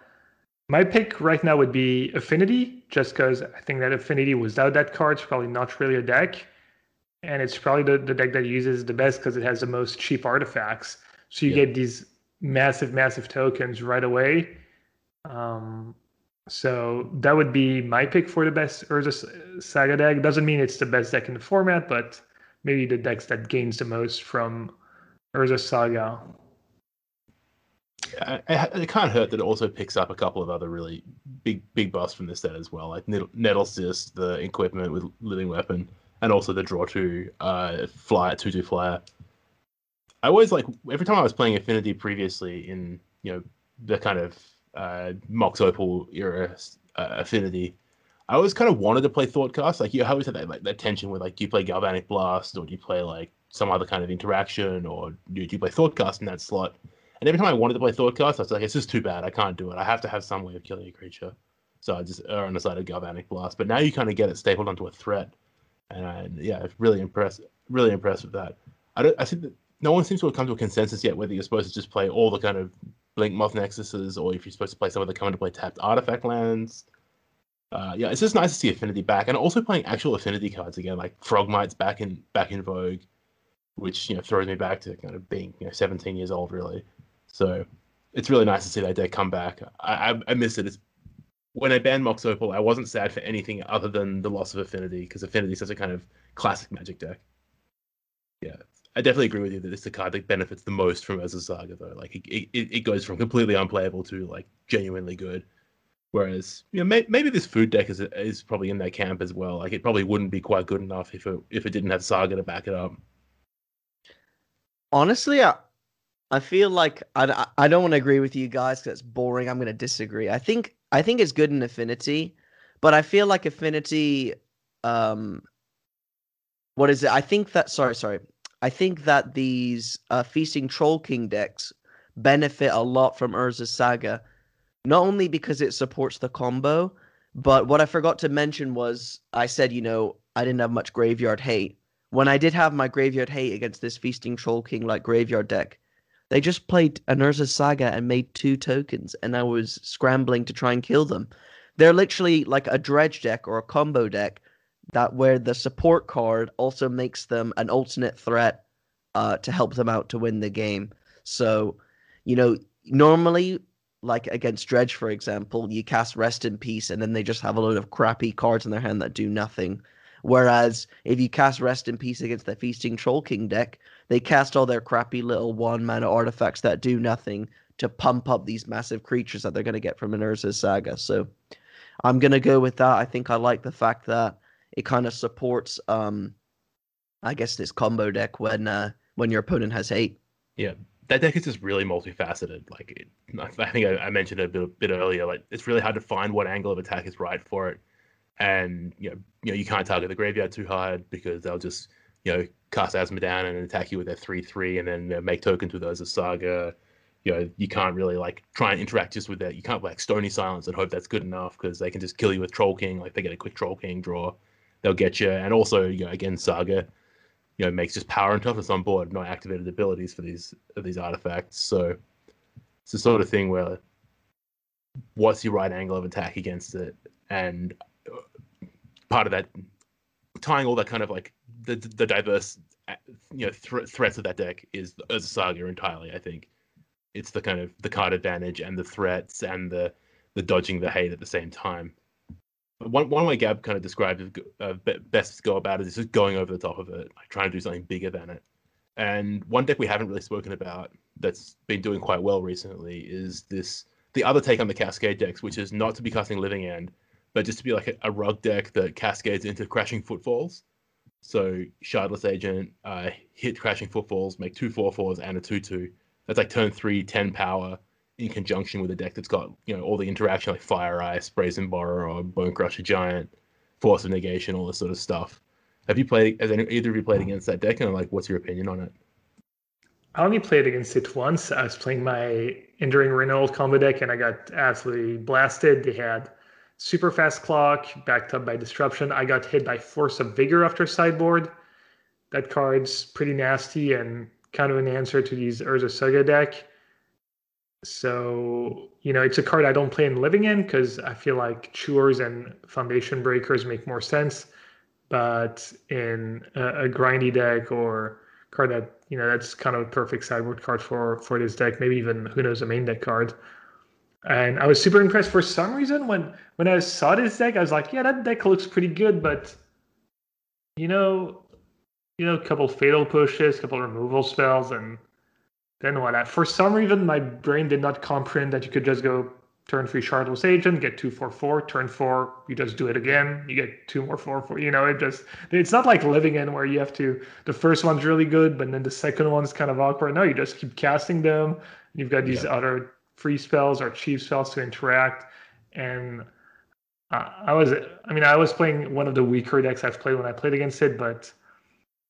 My pick right now would be Affinity, just because I think that Affinity without that card is probably not really a deck, and it's probably the, the deck that uses the best because it has the most cheap artifacts. So you Yeah. get these massive, massive tokens right away. Um, so that would be my pick for the best Urza Saga deck. Doesn't mean it's the best deck in the format, but maybe the decks that gains the most from Urza Saga. I, I, it can't hurt that it also picks up a couple of other really big big buffs from this set as well, like Nettlecyst, the equipment with Living Weapon, and also the draw two uh, flyer two two flyer. I always like every time I was playing Affinity previously in you know the kind of uh, Mox Opal era uh, Affinity. I always kind of wanted to play Thoughtcast. Like you always had that like that tension with like do you play Galvanic Blast or do you play like some other kind of interaction or do you play Thoughtcast in that slot? And every time I wanted to play Thoughtcast, I was like, it's just too bad. I can't do it. I have to have some way of killing a creature. So I just err on the side of Galvanic Blast. But now you kind of get it stapled onto a threat. And I, yeah, I'm really impressed. Really impressed with that. I don't. I think that no one seems to have come to a consensus yet whether you're supposed to just play all the kind of Blink Moth Nexuses or if you're supposed to play some of the come into play tapped artifact lands. Uh, yeah, it's just nice to see Affinity back, and also playing actual Affinity cards again, like Frogmite's back in back in vogue, which you know throws me back to kind of being you know 17 years old really. So it's really nice to see that deck come back. I I, I miss it. It's, when I banned Mox Opal, I wasn't sad for anything other than the loss of Affinity because Affinity is such a kind of classic Magic deck. Yeah, I definitely agree with you that it's the card that benefits the most from Urza Saga though. Like it, it, it goes from completely unplayable to like genuinely good. Whereas, you know, may, maybe this food deck is is probably in that camp as well. Like, it probably wouldn't be quite good enough if it if it didn't have Saga to back it up. Honestly, I, I feel like I, I- I don't want to agree with you guys because it's boring. I'm going to disagree. I think I think it's good in Affinity, but I feel like Affinity, um, what is it? I think that sorry, sorry. I think that these uh, feasting Troll King decks benefit a lot from Urza's Saga, not only because it supports the combo, but what I forgot to mention was I said you know I didn't have much graveyard hate when I did have my graveyard hate against this feasting troll king like graveyard deck, they just played an Urza Saga and made two tokens, and I was scrambling to try and kill them. They're literally like a dredge deck or a combo deck that where the support card also makes them an alternate threat uh, to help them out to win the game. So, you know, normally like against Dredge, for example, you cast Rest in Peace and then they just have a load of crappy cards in their hand that do nothing. Whereas if you cast Rest in Peace against the Feasting Troll King deck, they cast all their crappy little one mana artifacts that do nothing to pump up these massive creatures that they're going to get from an Urza Saga. So I'm going to go with that. I think I like the fact that it kind of supports, um, I guess, this combo deck when uh, when your opponent has hate. That deck is just really multifaceted. Like, it, I think I, I mentioned a bit, bit earlier. Like, it's really hard to find what angle of attack is right for it, and you know, you know, you can't target the graveyard too hard because they'll just you know cast Azmodan and attack you with their three three, and then make tokens with those as saga. You know, you can't really like try and interact just with that. You can't like Stony Silence and hope that's good enough because they can just kill you with Troll King. Like they get a quick Troll King draw, they'll get you. And also, you know, again, Saga, you know, makes just power and toughness on board, not activated abilities for these of these artifacts. So it's the sort of thing where what's your right angle of attack against it, and uh, part of that tying all that kind of like the the diverse uh, you know thr threats of that deck is as a saga entirely. I think it's the kind of the card advantage and the threats and the the dodging the hate at the same time. One one way Gab kind of described uh, best to go about it is just going over the top of it, like trying to do something bigger than it. And one deck we haven't really spoken about that's been doing quite well recently is this the other take on the Cascade decks, which is not to be casting Living End, but just to be like a, a rug deck that cascades into Crashing Footfalls. So Shardless Agent, uh, hit Crashing Footfalls, make two four fours and a two two. That's like turn three, 10 power in conjunction with a deck that's got you know all the interaction like Fire Ice, Brazen Borrower, or Bone Crusher Giant, Force of Negation, all this sort of stuff. Have you played? Has any, either of you played against that deck? And like, what's your opinion on it? I only played against it once. I was playing my Enduring Renewal combo deck, and I got absolutely blasted. They had super fast clock backed up by disruption. I got hit by Force of Vigor after sideboard. That card's pretty nasty and kind of an answer to these Urza Saga deck. So, you know, it's a card I don't play in Living End because I feel like Chewers and Foundation Breakers make more sense. But in a, a, grindy deck or card that, you know, that's kind of a perfect sideboard card for for this deck, maybe even who knows a main deck card. And I was super impressed for some reason when when I saw this deck, I was like, yeah, that deck looks pretty good, but you know, you know, a couple fatal pushes, a couple removal spells, and then what? For some reason, my brain did not comprehend that you could just go turn three Shardless Agent, get two four four, turn four, you just do it again, you get two more four four. You know, it just it's not like Living End where you have to. The first one's really good, but then the second one's kind of awkward. No, you just keep casting them. You've got these yeah. other free spells or cheap spells to interact, and uh, I was, I mean, I was playing one of the weaker decks I've played when I played against it, but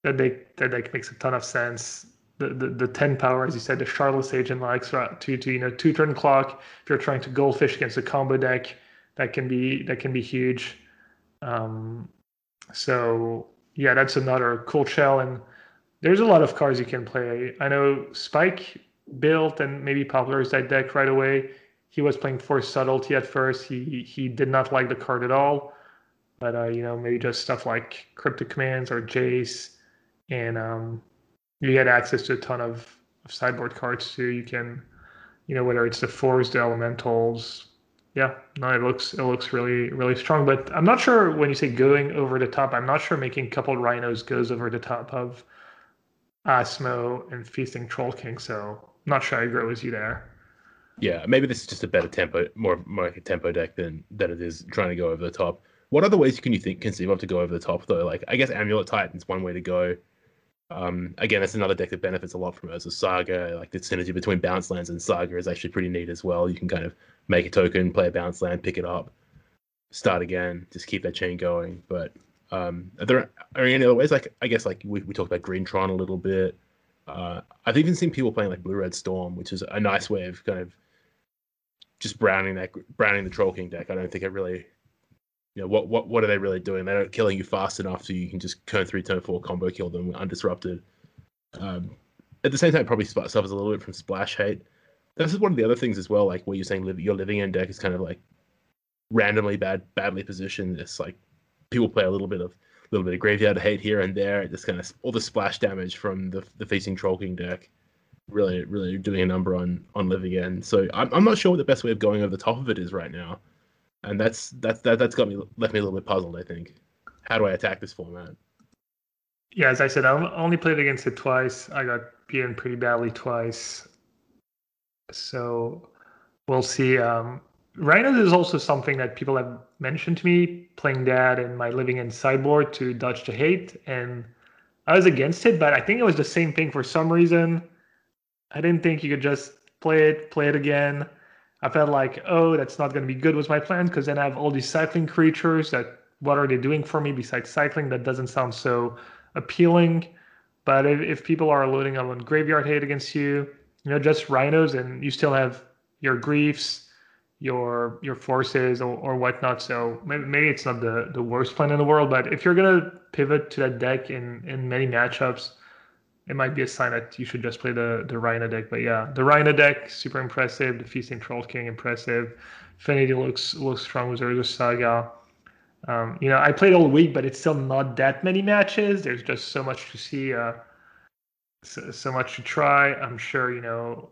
that deck that deck makes a ton of sense the, the, the 10 power, as you said, the Shardless Agent likes right, to, to, you know, two turn clock. If you're trying to goldfish against a combo deck, that can be, that can be huge. Um, so yeah, that's another cool shell. And there's a lot of cards you can play. I know Spike built and maybe popularized that deck right away. He was playing for subtlety at first. He he did not like the card at all, but uh, you know maybe just stuff like cryptic commands or Jace, and um, you get access to a ton of, of sideboard cards too. You can, you know, whether it's the fours, the elementals. Yeah, no, it looks it looks really really strong. But I'm not sure when you say going over the top. I'm not sure making couple rhinos goes over the top of Asmo and feasting Troll King. So not sure I agree with you there. Yeah, maybe this is just a better tempo, more more like a tempo deck than than it is trying to go over the top. What other ways can you think conceive of to go over the top though? Like I guess Amulet Titan's one way to go. Um, again, that's another deck that benefits a lot from Urza Saga. Like the synergy between bounce lands and Saga is actually pretty neat as well. You can kind of make a token, play a bounce land, pick it up, start again, just keep that chain going. But um, are there are any other ways? Like I guess like we, we talked about Greentron a little bit. Uh, I've even seen people playing like Blue Red Storm, which is a nice way of kind of just browning that browning the Troll King deck. I don't think it really you know what what what are they really doing? They're not killing you fast enough so you can just turn three, turn four combo kill them undisrupted. Um, at the same time, probably suffers a little bit from splash hate. This is one of the other things as well, like where you're saying your Living End deck is kind of like randomly bad, badly positioned. It's like people play a little bit of little bit of graveyard hate here and there. Just kind of all the splash damage from the the Feasting Troll King deck really really doing a number on on Living End. So I'm I'm not sure what the best way of going over the top of it is right now and that's that's that, that's got me left me a little bit puzzled. I think, how do I attack this format? Yeah, as I said, I only played against it twice. I got beaten pretty badly twice, so we'll see. Um, Rhinos is also something that people have mentioned to me playing that in my Living End sideboard to dodge the hate, and I was against it, but I think it was the same thing for some reason. I didn't think you could just play it, play it again. I felt like, oh, that's not going to be good with my plan because then I have all these cycling creatures that what are they doing for me besides cycling? That doesn't sound so appealing. But if, if people are loading up on graveyard hate against you, you know, just rhinos and you still have your griefs, your your forces or, or whatnot. So maybe, maybe it's not the, the worst plan in the world, but if you're gonna pivot to that deck in, in many matchups, it might be a sign that you should just play the the Rhino deck. But yeah, the Rhino deck super impressive. The Feasting Troll King impressive. Finity looks looks strong with Urza Saga. Um, you know, I played all week, but it's still not that many matches. There's just so much to see, uh, so, so much to try. I'm sure you know,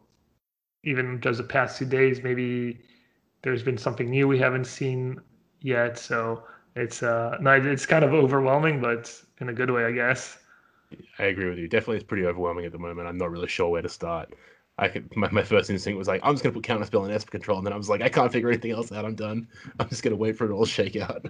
even just the past two days, maybe there's been something new we haven't seen yet. So it's uh, no, it's kind of overwhelming, but in a good way, I guess. I agree with you. Definitely, it's pretty overwhelming at the moment. I'm not really sure where to start. I could, my, my first instinct was like, I'm just gonna put counterspell and Esper control, and then I was like, I can't figure anything else out. I'm done. I'm just gonna wait for it all to shake out.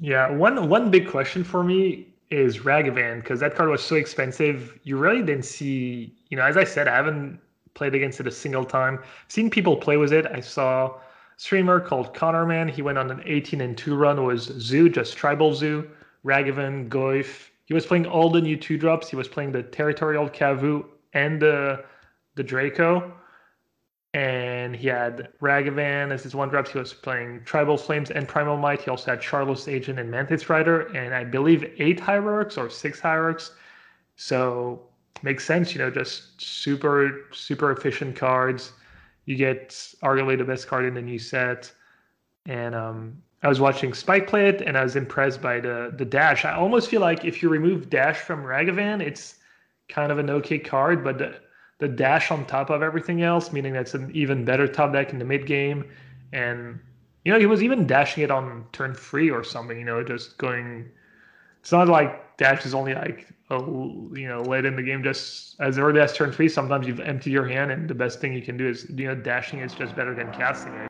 Yeah, one one big question for me is Ragavan because that card was so expensive. You really didn't see, you know, as I said, I haven't played against it a single time. Seen people play with it. I saw a streamer called Connorman. He went on an 18 and 2 run was Zoo, just tribal Zoo, Ragavan, Goyf. He was playing all the new two drops. He was playing the Territorial Kavu and the the Draco. And he had Ragavan as his one drops. He was playing Tribal Flames and Primal Might. He also had Shardless Agent and Mantis Rider, and I believe eight Hierarchs or six Hierarchs. So makes sense, you know, just super, super efficient cards. You get arguably the best card in the new set. And um, I was watching Spike play it, and I was impressed by the the dash. I almost feel like if you remove dash from Ragavan, it's kind of an okay card, but the the dash on top of everything else, meaning that's an even better top deck in the mid game. And you know, he was even dashing it on turn three or something. You know, just going. It's not like dash is only like a, you know late in the game, just as early as turn three. Sometimes you've emptied your hand, and the best thing you can do is you know dashing is just better than casting it.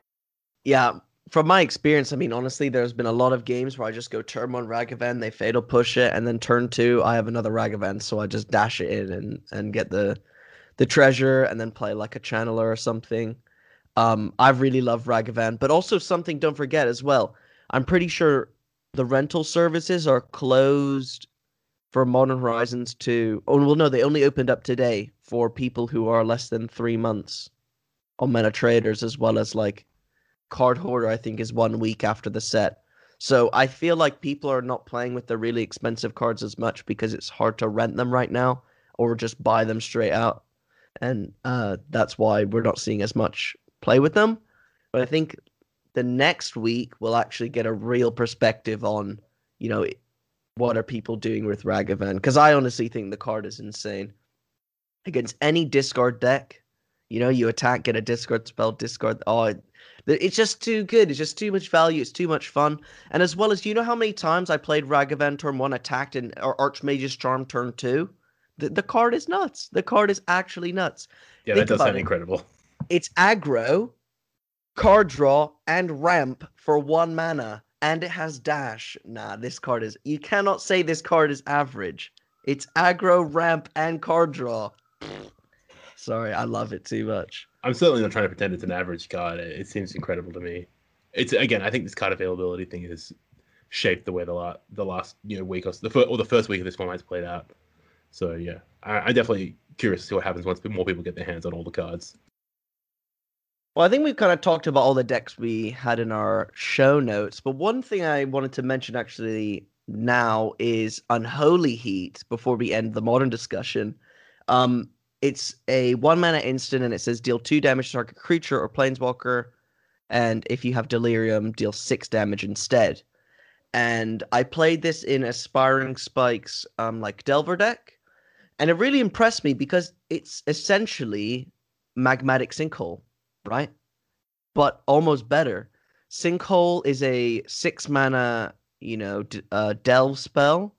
Yeah, from my experience, I mean, honestly, there's been a lot of games where I just go turn one Ragavan, they fatal push it, and then turn two, I have another Ragavan, so I just dash it in and and get the the treasure, and then play like a channeler or something. Um, I really love Ragavan, but also something don't forget as well. I'm pretty sure the rental services are closed for Modern Horizons 2. Oh well, no, they only opened up today for people who are less than three months on ManaTraders, as well as like Cardhoarder i think is one week after the set. So i feel like people are not playing with the really expensive cards as much because it's hard to rent them right now or just buy them straight out. And uh, that's why we're not seeing as much play with them. But i think the next week we'll actually get a real perspective on you know what are people doing with ragavan? Because i honestly think the card is insane. Against any discard deck you know you attack get a discard spell discard. oh it's just too good. It's just too much value. It's too much fun. And as well as, you know how many times I played Ragavan turn one, attacked, and or Archmage's Charm turn two? The, the card is nuts. The card is actually nuts. Yeah, Think that does sound it. incredible. It's aggro, card draw, and ramp for one mana. And it has dash. Nah, this card is. You cannot say this card is average. It's aggro, ramp, and card draw. Sorry, I love it too much. I'm certainly not trying to pretend it's an average card. It, it seems incredible to me. It's again, I think this card availability thing has shaped the way the last the last you know week or the first, or the first week of this format's played out. So yeah, I, I'm definitely curious to see what happens once more people get their hands on all the cards. Well, I think we've kind of talked about all the decks we had in our show notes, but one thing I wanted to mention actually now is Unholy Heat before we end the modern discussion. Um, it's a one mana instant and it says deal two damage to target creature or planeswalker. And if you have delirium, deal six damage instead. And I played this in Aspiring Spikes um like Delver deck. And it really impressed me because it's essentially magmatic sinkhole, right? But almost better. Sinkhole is a six mana, you know, d- uh, delve spell,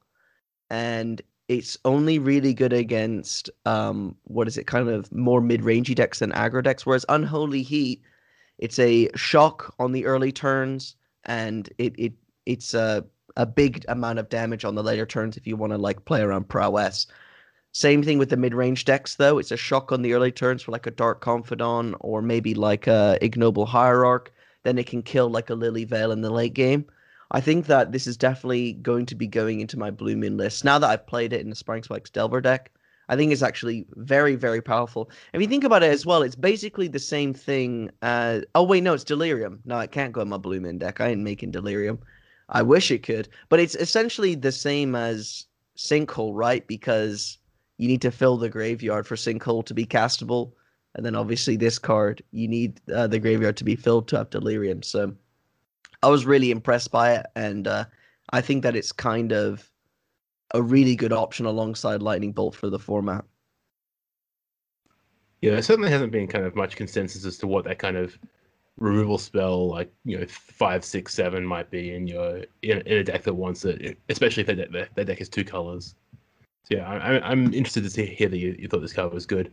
and it's only really good against um what is it kind of more mid-rangey decks than aggro decks whereas unholy heat it's a shock on the early turns and it it it's a a big amount of damage on the later turns if you want to like play around prowess. Same thing with the mid-range decks though. It's a shock on the early turns for like a dark confidant or maybe like a ignoble hierarch. Then it can kill like a lily veil in the late game I think that this is definitely going to be going into my Blue list. Now that I've played it in the Aspiring Spikes Delver deck, I think it's actually very, very powerful. If you think about it as well, it's basically the same thing as. Oh, wait, no, it's Delirium. No, it can't go in my Blue deck. I ain't making Delirium. I wish it could. But it's essentially the same as Sinkhole, right? Because you need to fill the graveyard for Sinkhole to be castable. And then obviously this card, you need uh, the graveyard to be filled to have Delirium. So I was really impressed by it, and uh, I think that it's kind of a really good option alongside Lightning Bolt for the format. Yeah, there certainly hasn't been kind of much consensus as to what that kind of removal spell, like you know, five, six, seven, might be in your in, in a deck that wants it, especially if that deck, that deck has two colors. So yeah, I, I'm interested to see, hear that you, you thought this card was good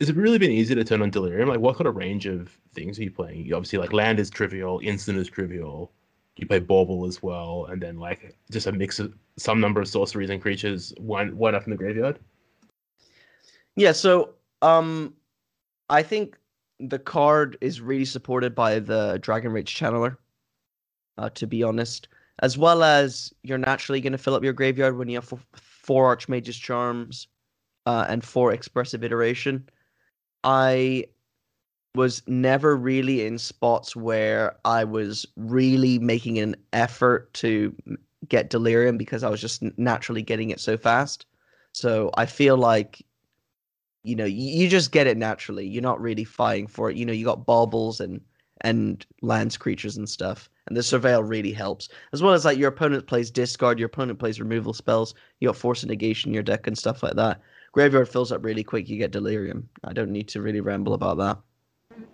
has it really been easy to turn on delirium? Like, what kind of range of things are you playing? You obviously like land is trivial, instant is trivial. You play bauble as well, and then like just a mix of some number of sorceries and creatures, one one up in the graveyard. Yeah. So, um, I think the card is really supported by the Dragon Rage Channeler. Uh, to be honest, as well as you're naturally going to fill up your graveyard when you have f- four Archmage's Charms uh, and four Expressive Iteration. I was never really in spots where I was really making an effort to get delirium because I was just naturally getting it so fast. So I feel like you know you, just get it naturally. You're not really fighting for it. You know you got baubles and and lands creatures and stuff. And the surveil really helps. As well as like your opponent plays discard, your opponent plays removal spells, you got force negation in your deck and stuff like that. Graveyard fills up really quick, you get delirium. I don't need to really ramble about that.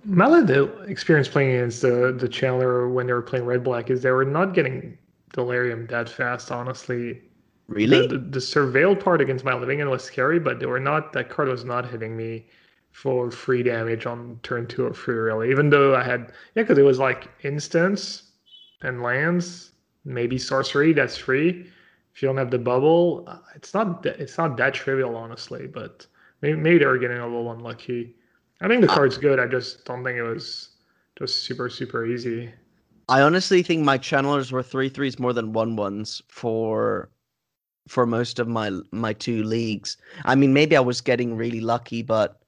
My experience playing against the the Channeler when they were playing red black is they were not getting delirium that fast, honestly. Really? The, the, the surveil part against my living was scary, but they were not that card was not hitting me for free damage on turn two or three really. Even though I had yeah, because it was like instants and lands, maybe sorcery that's free. If you don't have the bubble, uh, it's not it's not that trivial honestly, but maybe, maybe they were getting a little unlucky. I think the card's good. I just don't think it was just super super easy. I honestly think my channelers were three threes more than one ones for for most of my my two leagues. I mean, maybe I was getting really lucky, but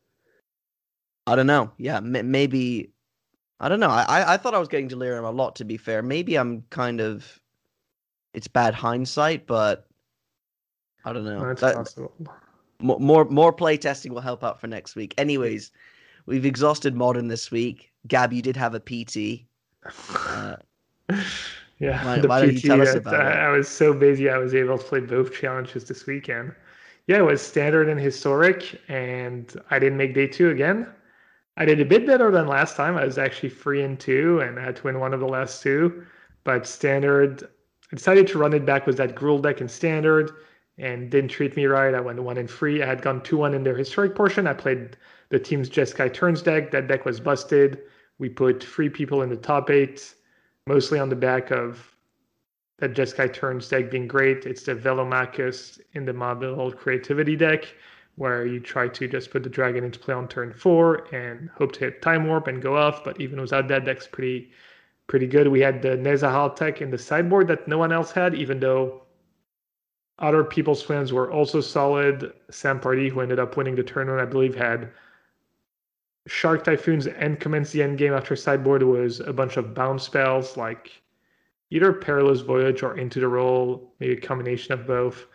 I don't know. Yeah, m- maybe I don't know. I I thought I was getting delirium a lot. To be fair, maybe I'm kind of it's bad hindsight, but I don't know. That's That- possible. more more play testing will help out for next week. Anyways, we've exhausted modern this week. Gab, you did have a PT. Uh, yeah, why- the why don't you tell us uh, about it? I, I was so busy. I was able to play both challenges this weekend. Yeah, it was standard and historic, and I didn't make day two again. I did a bit better than last time. I was actually three and two, and I had to win one of the last two. But standard, I decided to run it back with that Gruul deck in standard, and didn't treat me right. I went one and three. I had gone two one in their historic portion. I played the team's Jeskai Turns deck. That deck was busted. We put three people in the top eight, mostly on the back of that Jeskai Turns deck being great. It's the Velomachus in the Mobile Creativity deck, where you try to just put the dragon into play on turn four and hope to hit Time Warp and go off. But even without that, deck's pretty pretty good. We had the Nezahal tech in the sideboard that no one else had, even though other people's plans were also solid. Sam Pardee, who ended up winning the tournament, I believe, had Shark Typhoons and commence the end game after sideboard was a bunch of bounce spells like either Perilous Voyage or Into the Roil, maybe a combination of both.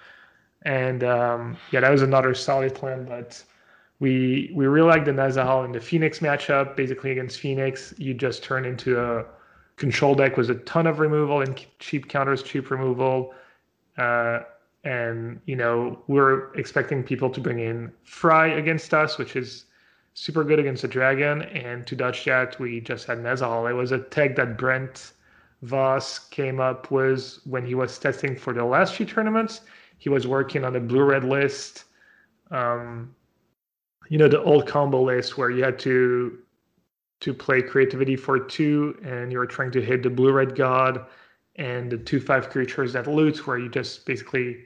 And um, yeah, that was another solid plan, but we we really liked the Nezahal in the Phoenix matchup. Basically against Phoenix, you just turn into a control deck was a ton of removal and cheap counters, cheap removal. Uh, and you know we're expecting people to bring in Fry against us, which is super good against a dragon. And to dodge that, we just had Nezahal. It was a tag that Brent Vos came up with when he was testing for the last few tournaments. He was working on a blue red list. Um, you know the old combo list where you had to to play creativity for two and you're trying to hit the blue red god and the two five creatures that loot where you just basically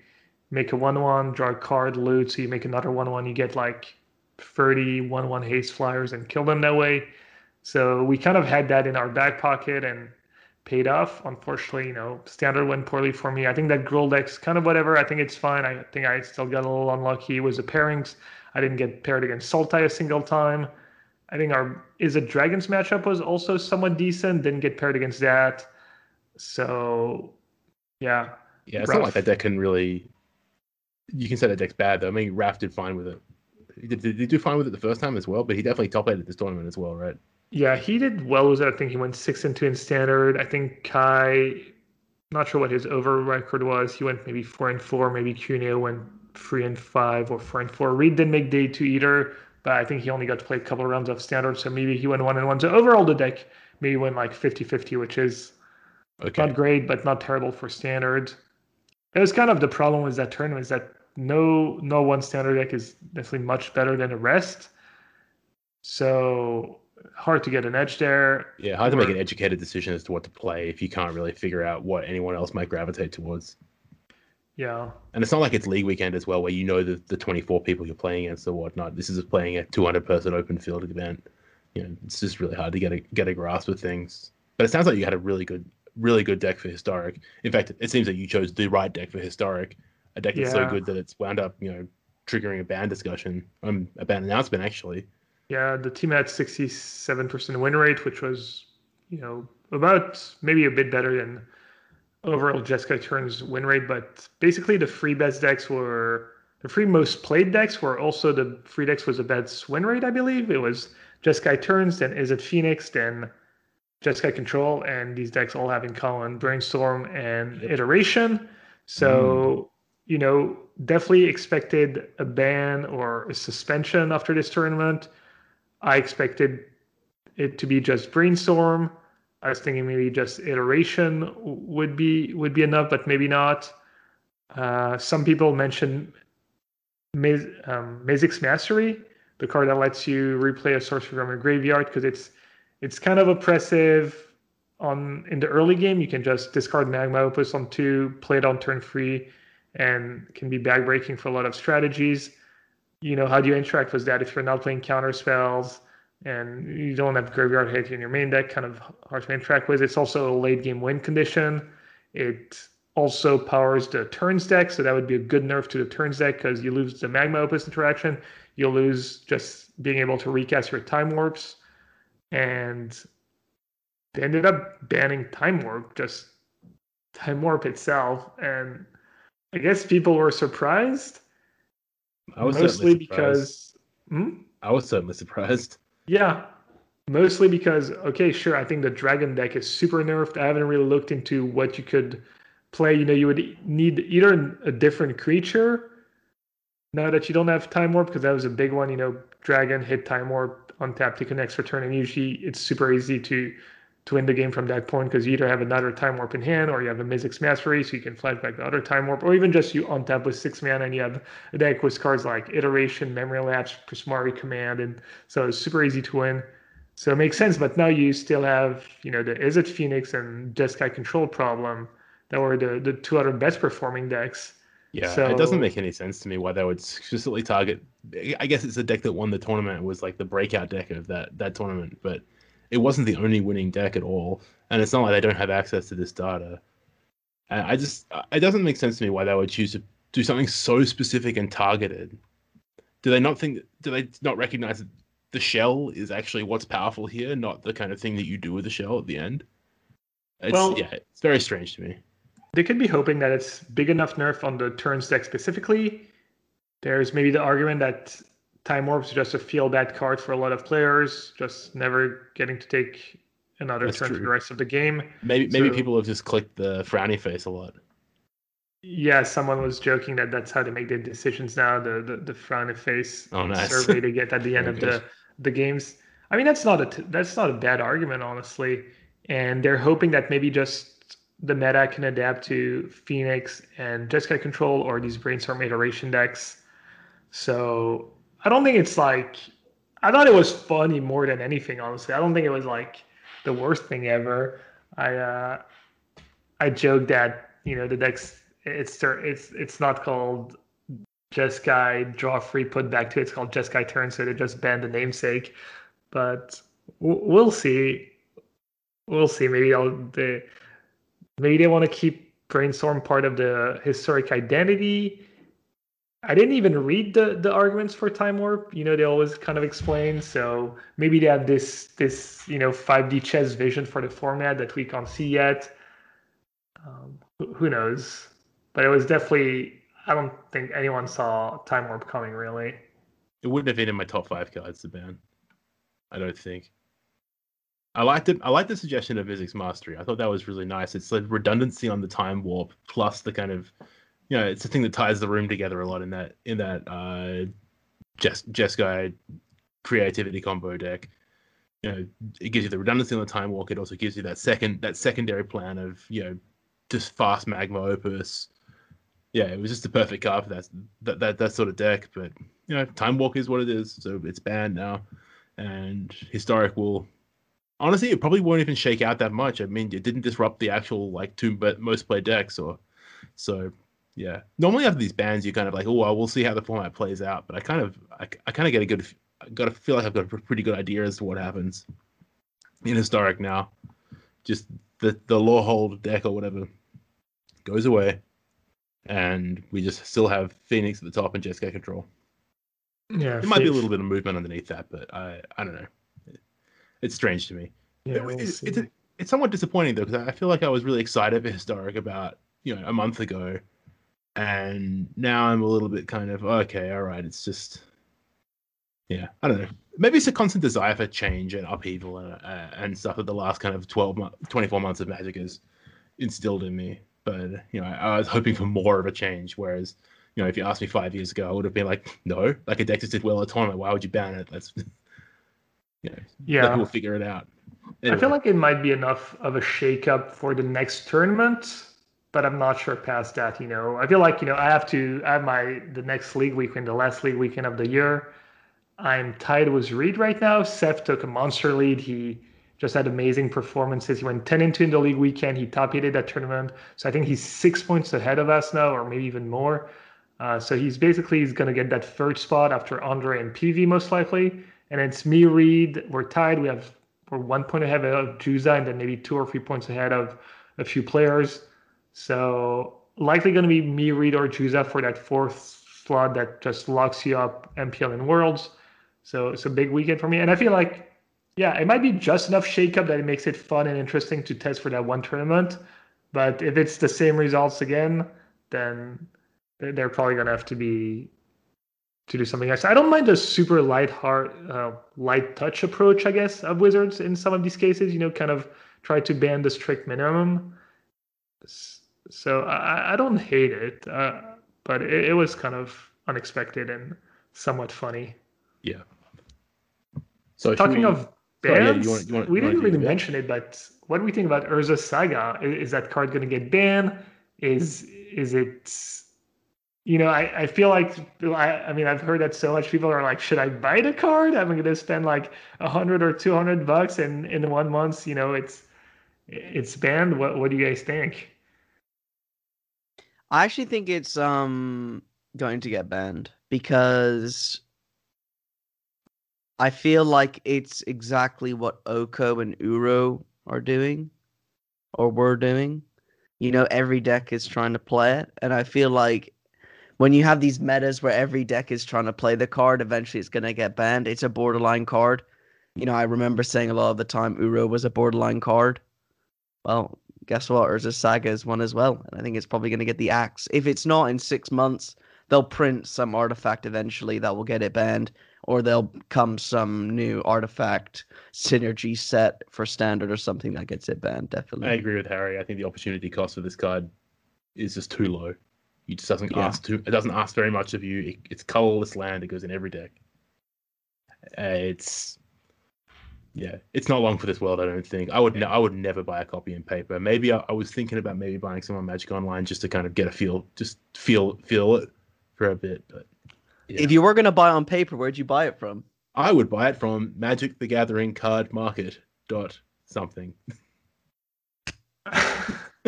make a one one draw a card loot so you make another one one you get like 30 one one haste flyers and kill them that way. So we kind of had that in our back pocket and paid off. Unfortunately you know standard went poorly for me. I think that Gruul deck's kind of whatever. I think it's fine. I think i still got a little unlucky with the pairings. I didn't get paired against sultai a single time I think our is a Dragons matchup was also somewhat decent. Didn't get paired against that. So yeah. Yeah, it's not like that deck can really. You can say that deck's bad though. I mean, Raf did fine with it. He did, did he do fine with it the first time as well? But he definitely top eight at this tournament as well, right? Yeah, he did well with it. I think he went six and two in standard. I think Kai not sure what his over record was. He went maybe four and four, maybe Cuneo went three and five or four and four. Reid didn't make day two either, but I think he only got to play a couple of rounds of standard, so maybe he went one and one. So overall the deck maybe went like 50-50, which is Okay. not great, but not terrible for standard. It was kind of the problem with that tournament is that no no one standard deck is necessarily much better than the rest. So hard to get an edge there. Yeah, hard to make an educated decision as to what to play if you can't really figure out what anyone else might gravitate towards. Yeah. And it's not like it's league weekend as well, where you know the, the 24 people you're playing against or whatnot. This is playing a 200 person open field event. You know, it's just really hard to get a get a grasp of things. But it sounds like you had a really good, really good deck for historic. In fact, it seems that you chose the right deck for historic. A deck that's so good that it's wound up, you know, triggering a ban discussion, um, a ban announcement actually. Yeah, the team had 67% win rate, which was, you know, about maybe a bit better than overall Jeskai Turns win rate. But basically, the free best decks were the free most played decks were also the free decks was the best win rate, I believe. It was Jeskai Turns, then Izzet Phoenix, then Jeskai Control, and these decks all have in common Brainstorm and Iteration. So, mm. you know, definitely expected a ban or a suspension after this tournament. I expected it to be just brainstorm. I was thinking maybe just iteration would be would be enough, but maybe not. Uh, some people mentioned Miz, um, Mastery, the card that lets you replay a sorcery from your graveyard, because it's it's kind of oppressive. On in the early game, you can just discard Magma Opus on two, play it on turn three, and can be backbreaking for a lot of strategies you know, how do you interact with that if you're not playing counter spells and you don't have graveyard hit in your main deck? Kind of hard to interact with. It's also a late game win condition. It also powers the turns deck, so that would be a good nerf to the turns deck because you lose the magma opus interaction. You'll lose just being able to recast your time warps, and they ended up banning time warp, just time warp itself, and I guess people were surprised I was mostly because hmm? I was certainly surprised. Yeah mostly because okay sure i think the dragon deck is super nerfed. I haven't really looked into what you could play. You know you would need either a different creature now that you don't have time warp because that was a big one you know dragon hit time warp untap take an extra turn and usually it's super easy to to win the game from that point because you either have another time warp in hand or you have a Mizzix Mastery so you can flash back the other time warp or even just you on untap with six mana and you have a deck with cards like Iteration, Memory Lapse, Prismari Command and so it's super easy to win. So it makes sense, but now you still have, you know, the Izzet Phoenix and Jeskai Control problem that were the, the two other best performing decks. Yeah, So- it doesn't make any sense to me why they would explicitly target. I guess it's a deck that won the tournament it was like the breakout deck of that that tournament, but it wasn't the only winning deck at all. And it's not like they don't have access to this data. And I just it doesn't make sense to me why they would choose to do something so specific and targeted. Do they not think? Do they not recognize that the shell is actually what's powerful here, not the kind of thing that you do with the shell at the end? It's, Well- yeah, it's very strange to me. They could be hoping that it's big enough nerf on the turns deck specifically. There's maybe the argument that Time Warp's just a feel bad card for a lot of players, just never getting to take another That's turn for the rest of the game. Maybe maybe people have just clicked the frowny face a lot. Yeah, someone was joking that that's how they make their decisions now. The the, the frowny face Oh, nice. survey they get at the end of the the games. I mean, that's not a t- that's not a bad argument, honestly. And they're hoping that maybe just the meta can adapt to Phoenix and Jeskai Control or these brainstorm iteration decks. So I don't think it's like I thought it was funny more than anything. Honestly, I don't think it was like the worst thing ever. I uh, I joked that you know the decks it's it's it's not called Jeskai draw free put back to it's called Jeskai turn so they just banned the namesake. But we'll see. We'll see. Maybe I'll, they maybe they want to keep brainstorm part of the historic identity I didn't even read the the arguments for time warp you know they always kind of explain so maybe they have this this you know 5D chess vision for the format that we can't see yet um, who- knows but it was definitely I don't think anyone saw Time Warp coming really. It wouldn't have been in my top five cards to ban. I don't think. I liked it. I liked the suggestion of Mizzix Mastery. I thought that was really nice. It's the redundancy on the time warp plus the kind of, you know, it's the thing that ties the room together a lot in that in that uh, Jess Jeskai creativity combo deck. You know, it gives you the redundancy on the time walk. It also gives you that second that secondary plan of you know, just fast magma opus. Yeah, it was just the perfect card for that that that, that sort of deck. But you know, Time Walk is what it is, so it's banned now. And Historic will honestly, it probably won't even shake out that much. I mean, it didn't disrupt the actual like two most played decks, or so Yeah. Normally after these bans, you're kind of like, oh, well, we'll see how the format plays out. But I kind of, I, I kind of get a good, I got to feel like I've got a pretty good idea as to what happens in historic now. Just the the law Lorehold deck or whatever goes away, and we just still have Phoenix at the top and Jet control. Yeah, It might be a little bit of movement underneath that, but I I don't know. It's strange to me. Yeah, It- we'll it's, see. it's, it's somewhat disappointing though because I feel like I was really excited for historic about you know a month ago, and now I'm a little bit kind of okay, all right. It's just yeah, I don't know. Maybe it's a constant desire for change and upheaval and uh, and stuff that the last kind of 12 months, 24 months of Magic has instilled in me. But you know, I, was hoping for more of a change. Whereas, you know, if you asked me five years ago, I would have been like, no, like a deck just did well at a tournament. Why would you ban it? That's you know, Yeah. we'll figure it out. I feel like it might be enough of a shakeup for the next tournament, but I'm not sure past that. You know, I feel like you know I have to I have my the next league weekend, the last league weekend of the year. I'm tied with Reid right now. Seth took a monster lead. He just had amazing performances. He went 10 and 2 in the league weekend. He top eighted that tournament. So I think he's six points ahead of us now, or maybe even more. Uh, so he's basically he's to get that third spot after Andre and PV most likely. And it's me, Reid. We're tied. We have we're one point ahead of Juza, and then maybe two or three points ahead of a few players. So likely going to be me, Reid, or Juza for that fourth slot that just locks you up MPL and Worlds. So it's a big weekend for me, and I feel like, yeah, it might be just enough shakeup that it makes it fun and interesting to test for that one tournament. But if it's the same results again, then they're probably gonna have to be to do something else. I don't mind the super light heart, uh, light touch approach, I guess, of Wizards in some of these cases. You know, kind of try to ban the strict minimum. So I, I don't hate it, uh, but it, it was kind of unexpected and somewhat funny. Yeah. So Talking we- of Sorry, yeah, you bans, wanna- you wanna- we didn't really mention it, but what do we think about Urza Saga? I- Is that card going to get banned? Is is it? You know, I, I feel like I, I mean I've heard that so much. People are like, should I buy the card? I'm going to spend like a hundred or two hundred bucks, and in one month, you know, it's it's banned. What what do you guys think? I actually think it's um going to get banned because I feel like it's exactly what Oko and Uro are doing or were doing. You know, every deck is trying to play it, and I feel like when you have these metas where every deck is trying to play the card, eventually it's going to get banned. It's a borderline card. You know, I remember saying a lot of the time Uro was a borderline card. Well, guess what? Urza Saga is one as well. And I think it's probably going to get the axe. If it's not in six months, they'll print some artifact eventually that will get it banned, or they'll come some new artifact synergy set for standard or something that gets it banned. Definitely. I agree with Harry. I think the opportunity cost for this card is just too low. It just doesn't Yeah. ask too. It doesn't ask very much of you. It, it's colorless land. It goes in every deck. Uh, it's yeah. It's not long for this world. I don't think. I would. Ne- I would never buy a copy in paper. Maybe I, I was thinking about maybe buying some on Magic Online just to kind of get a feel, just feel feel it for a bit. But yeah. If you were going to buy on paper, where'd you buy it from? I would buy it from Magic the Gathering Cardmarket dot something.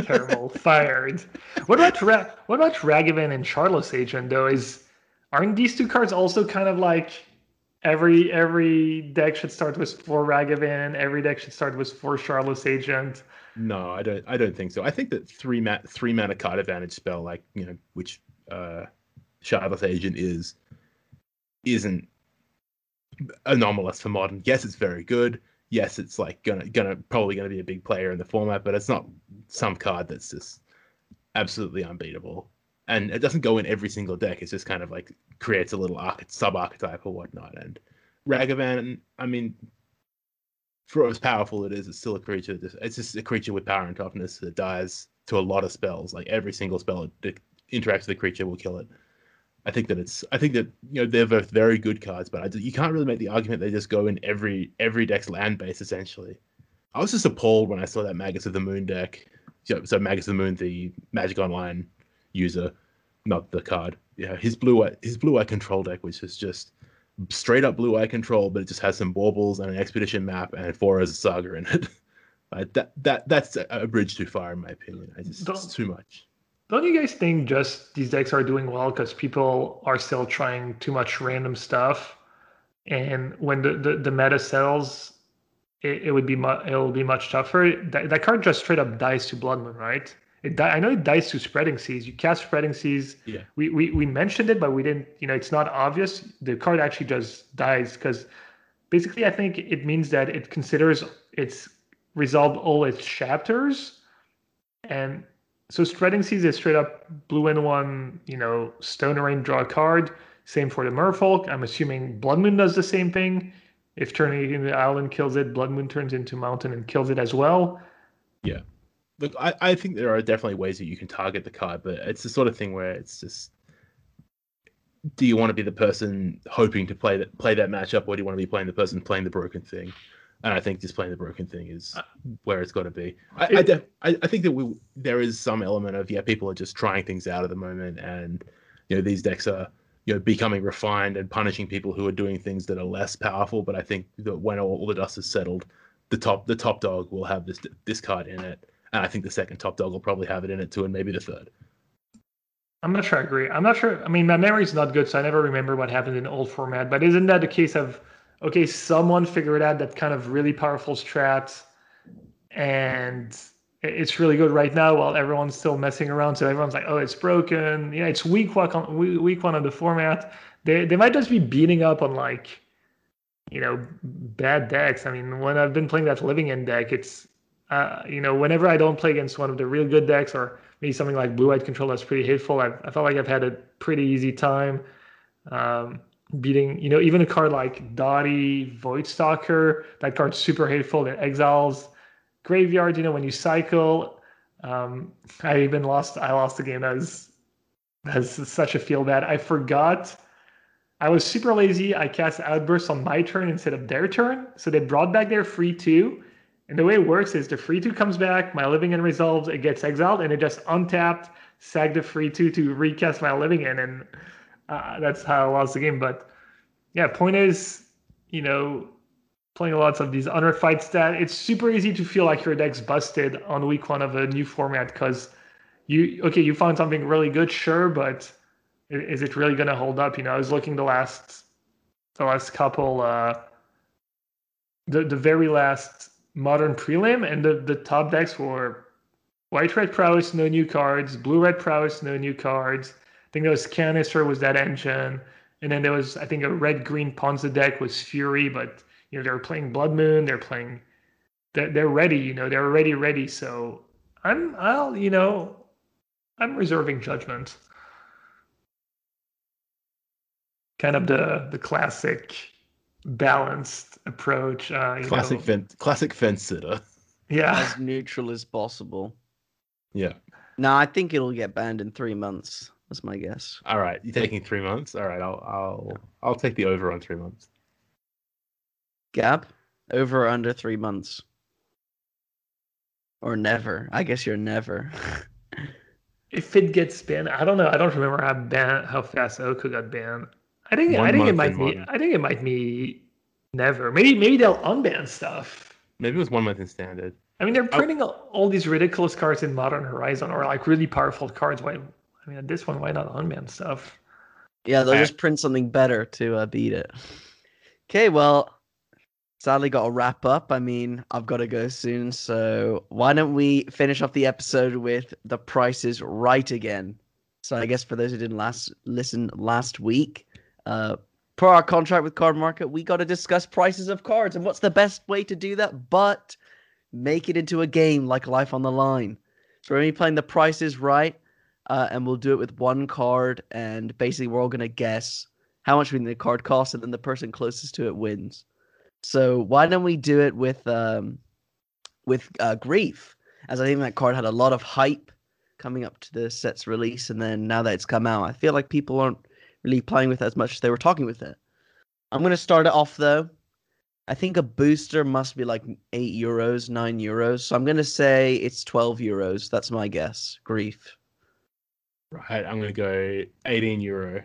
Terrible, fired. What about Ra- what about Ragavan and Shardless Agent though? Is aren't these two cards also kind of like every every deck should start with four Ragavan, every deck should start with four Shardless Agent? No, I don't. I don't think so. I think that three ma- three mana card advantage spell, like you know, which uh, Agent is, isn't anomalous for modern. Yes, it's very good. Yes, it's like gonna gonna probably gonna be a big player in the format, but it's not some card that's just absolutely unbeatable. And it doesn't go in every single deck. It's just kind of like creates a little arch- sub archetype or whatnot. And Ragavan, I mean, for as powerful it is, it's still a creature. It's just a creature with power and toughness that dies to a lot of spells. Like every single spell that interacts with the creature will kill it. I think that it's. I think that you know they're both very good cards, but you can't really make the argument they just go in every every deck's land base essentially. I was just appalled when I saw that Magus of the Moon deck. So, so Magus of the Moon, the Magic Online user, not the card. Yeah, his blue eye, his blue eye control deck, which is just straight up blue eye control, but it just has some baubles and an expedition map and four Urza Saga in it. Uh, that that that's a, bridge too far in my opinion. I just, it's Don't- too much. don't you guys think just these decks are doing well because people are still trying too much random stuff, and when the the, the meta settles, it, it would be mu- it will be much tougher. That, that card just straight up dies to Blood Moon, right? It di- I know it dies to Spreading Seas. You cast Spreading Seas. Yeah. We, we we mentioned it, but we didn't. You know, it's not obvious. The card actually just dies because basically, I think it means that it considers it's resolved all its chapters, and so Spreading Seas is straight up blue and one. You know, Stone Rain draw a card. Same for the Merfolk. I'm assuming Blood Moon does the same thing. If turning into island kills it, Blood Moon turns into mountain and kills it as well. Look, I, I think there are definitely ways that you can target the card, but it's the sort of thing where it's just do you want to be the person hoping to play that play that matchup or do you want to be playing the person playing the broken thing? And I think just playing the broken thing is uh, where it's got to be. I, I, def- I, I think that we there is some element of yeah, people are just trying things out at the moment, and you know these decks are you know becoming refined and punishing people who are doing things that are less powerful. But I think that when all, all the dust is settled, the top the top dog will have this this card in it, and I think the second top dog will probably have it in it too, and maybe the third. I'm not sure I agree. I'm not sure. I mean, my memory's not good, so I never remember what happened in old format. But isn't that the case of okay, someone figured out that kind of really powerful strat, and it's really good right now while everyone's still messing around. So everyone's like, oh, it's broken. Yeah, it's week one on week one of the format. They they might just be beating up on like, you know, bad decks. I mean, when I've been playing that Living End deck, it's uh, you know, whenever I don't play against one of the real good decks or maybe something like blue white control that's pretty hateful, I've, I felt like I've had a pretty easy time um, beating, you know, even a card like Dauthi Voidwalker, that card's super hateful. It exiles graveyard, you know, when you cycle. Um, I even lost, I lost the game. That was, that's such a feel bad. I forgot. I was super lazy. I cast Outburst on my turn instead of their turn. So they brought back their free two. And the way it works is the free two comes back, my Living End resolves, it gets exiled, and it just untapped, sag the free two to recast my Living End, and uh, that's how I lost the game. But yeah, point is, you know, playing lots of these unrefined stat, it's super easy to feel like your deck's busted on week one of a new format because you okay, you found something really good, sure, but is it really gonna hold up? You know, I was looking the last the last couple uh the the very last modern prelim and the, the top decks were white red prowess no new cards blue red prowess no new cards. I think there was canister was that engine and then there was i think a red green ponza deck was fury but you know they were playing blood moon they're playing they're, they're ready you know they're already ready. So i'm i'll you know i'm reserving judgment. Kind of the the classic balanced approach uh you Classic know. fence, classic fence sitter. yeah as neutral as possible. Yeah. No, I think it'll get banned in three months. That's my guess. All right, you're taking three months. All right, I'll I'll I'll take the over on three months. Gab, over or under three months, or never. I guess you're never. if it gets banned, I don't know. I don't remember how ban how fast Oko got banned. I think I think it might be. one. I think it might be never. Maybe maybe they'll unban stuff. Maybe it was one month in standard. I mean, they're printing all, all these ridiculous cards in Modern Horizon or like really powerful cards. Why? I mean, this one, why not unban stuff? yeah, they'll I- just print something better to uh, beat it. Okay, well, sadly, got to wrap up. I mean, I've got to go soon, so why don't we finish off the episode with the prices right again? So I guess for those who didn't last listen last week, uh, per our contract with Cardmarket, we got to discuss prices of cards and what's the best way to do that, but make it into a game like Life on the Line. So we're going to be playing the prices right, uh, and we'll do it with one card, and basically we're all going to guess how much we think the card costs, and then the person closest to it wins. So why don't we do it with um, with uh, Grief, as I think that card had a lot of hype coming up to the set's release, and then now that it's come out, I feel like people aren't really playing with it as much as they were talking with it. I'm going to start it off though. I think a booster must be like eight euros, nine euros. So I'm going to say it's 12 euros. That's my guess. Grief. Right, I'm gonna go 18 euro.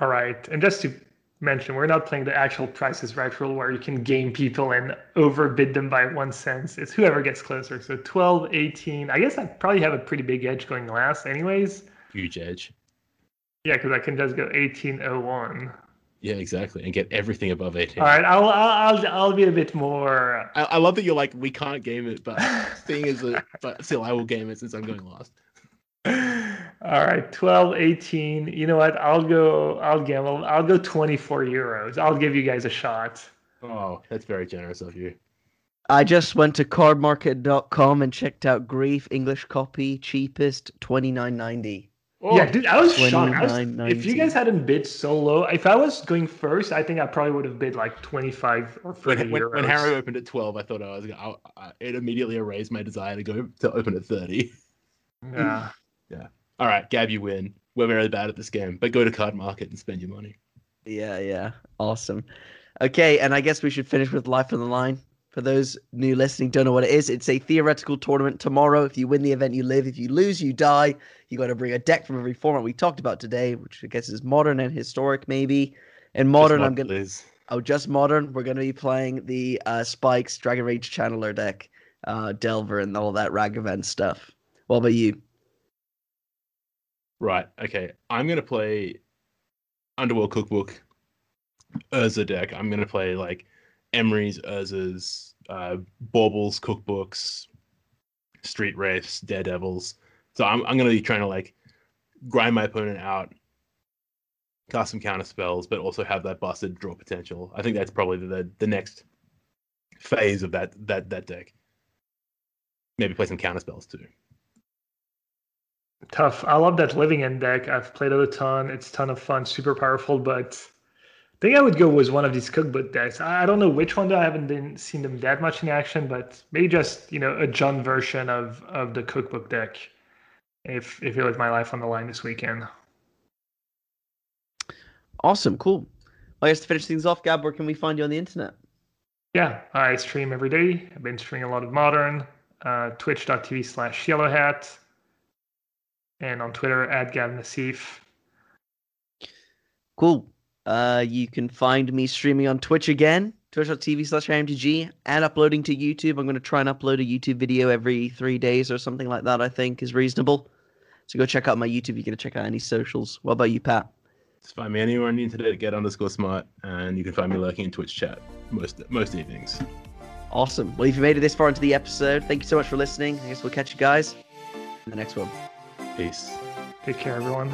All right, and just to mention, we're not playing the actual prices right rule where you can game people and overbid them by one cent. It's whoever gets closer. So 12, 18. I guess I probably have a pretty big edge going last, anyways. Huge edge. Yeah, because I can just go 1801. Yeah, exactly, and get everything above 18. All right, I'll I'll I'll, I'll be a bit more. Uh, I, I love that you're like, we can't game it, but seeing as a, but still, I will game it since I'm going last. All right, 12, 18. You know what? I'll go. I'll gamble. I'll go 24 euros. I'll give you guys a shot. Oh, that's very generous of you. I just went to cardmarket.com and checked out Grief English copy cheapest twenty nine ninety. Oh, yeah, dude, I was shocked. I was, 29.90. if you guys hadn't bid so low, if I was going first, I think I probably would have bid like 25 or 30 when, when, euros. when Harry opened at 12, I thought I was. I, I, it immediately erased my desire to go to open at 30. Yeah. yeah. All right, Gab, you win. We're very bad at this game, but go to Cardmarket and spend your money. Yeah, yeah. Awesome. Okay, and I guess we should finish with Life on the Line. For those new listening, don't know what it is. It's a theoretical tournament tomorrow. If you win the event, you live. If you lose, you die. You got to bring a deck from every format we talked about today, which I guess is modern and historic, maybe. And modern, I'm gonna. Liz. Oh, just modern. We're gonna be playing the uh, Spikes Dragon Rage Channeler deck, uh, Delver, and all that Ragavan stuff. What about you? Right. Okay. I'm gonna play Underworld Cookbook, Urza deck. I'm gonna play like Emery's, Urza's, uh, Baubles cookbooks, Street Wraiths, Daredevils. So I'm I'm gonna be trying to like grind my opponent out, cast some counter spells, but also have that busted draw potential. I think that's probably the the next phase of that that that deck. Maybe play some counter spells too. Tough. I love that living end deck. I've played it a ton. It's a ton of fun, super powerful, but I think I would go with one of these cookbook decks. I don't know which one though. I haven't been seen them that much in action, but maybe just, you know, a Jund version of of the cookbook deck. If if you let my life on the line this weekend. Awesome, cool. Well, I guess to finish things off, Gab, where can we find you on the internet? Yeah, I stream every day. I've been streaming a lot of modern, uh, twitch.tv slash yellowhat, and on Twitter at Gavin Nassif. Cool. Uh, you can find me streaming on Twitch again, twitch.tv slash IMTG, and uploading to YouTube. I'm going to try and upload a YouTube video every three days or something like that, I think is reasonable. So go check out my YouTube. You're going to check out any socials. What about you, Pat? Just find me anywhere on the internet at get underscore smart, and you can find me lurking in Twitch chat most most evenings. Awesome. Well, if you made it this far into the episode, thank you so much for listening. I guess we'll catch you guys in the next one. Peace. Take care, everyone.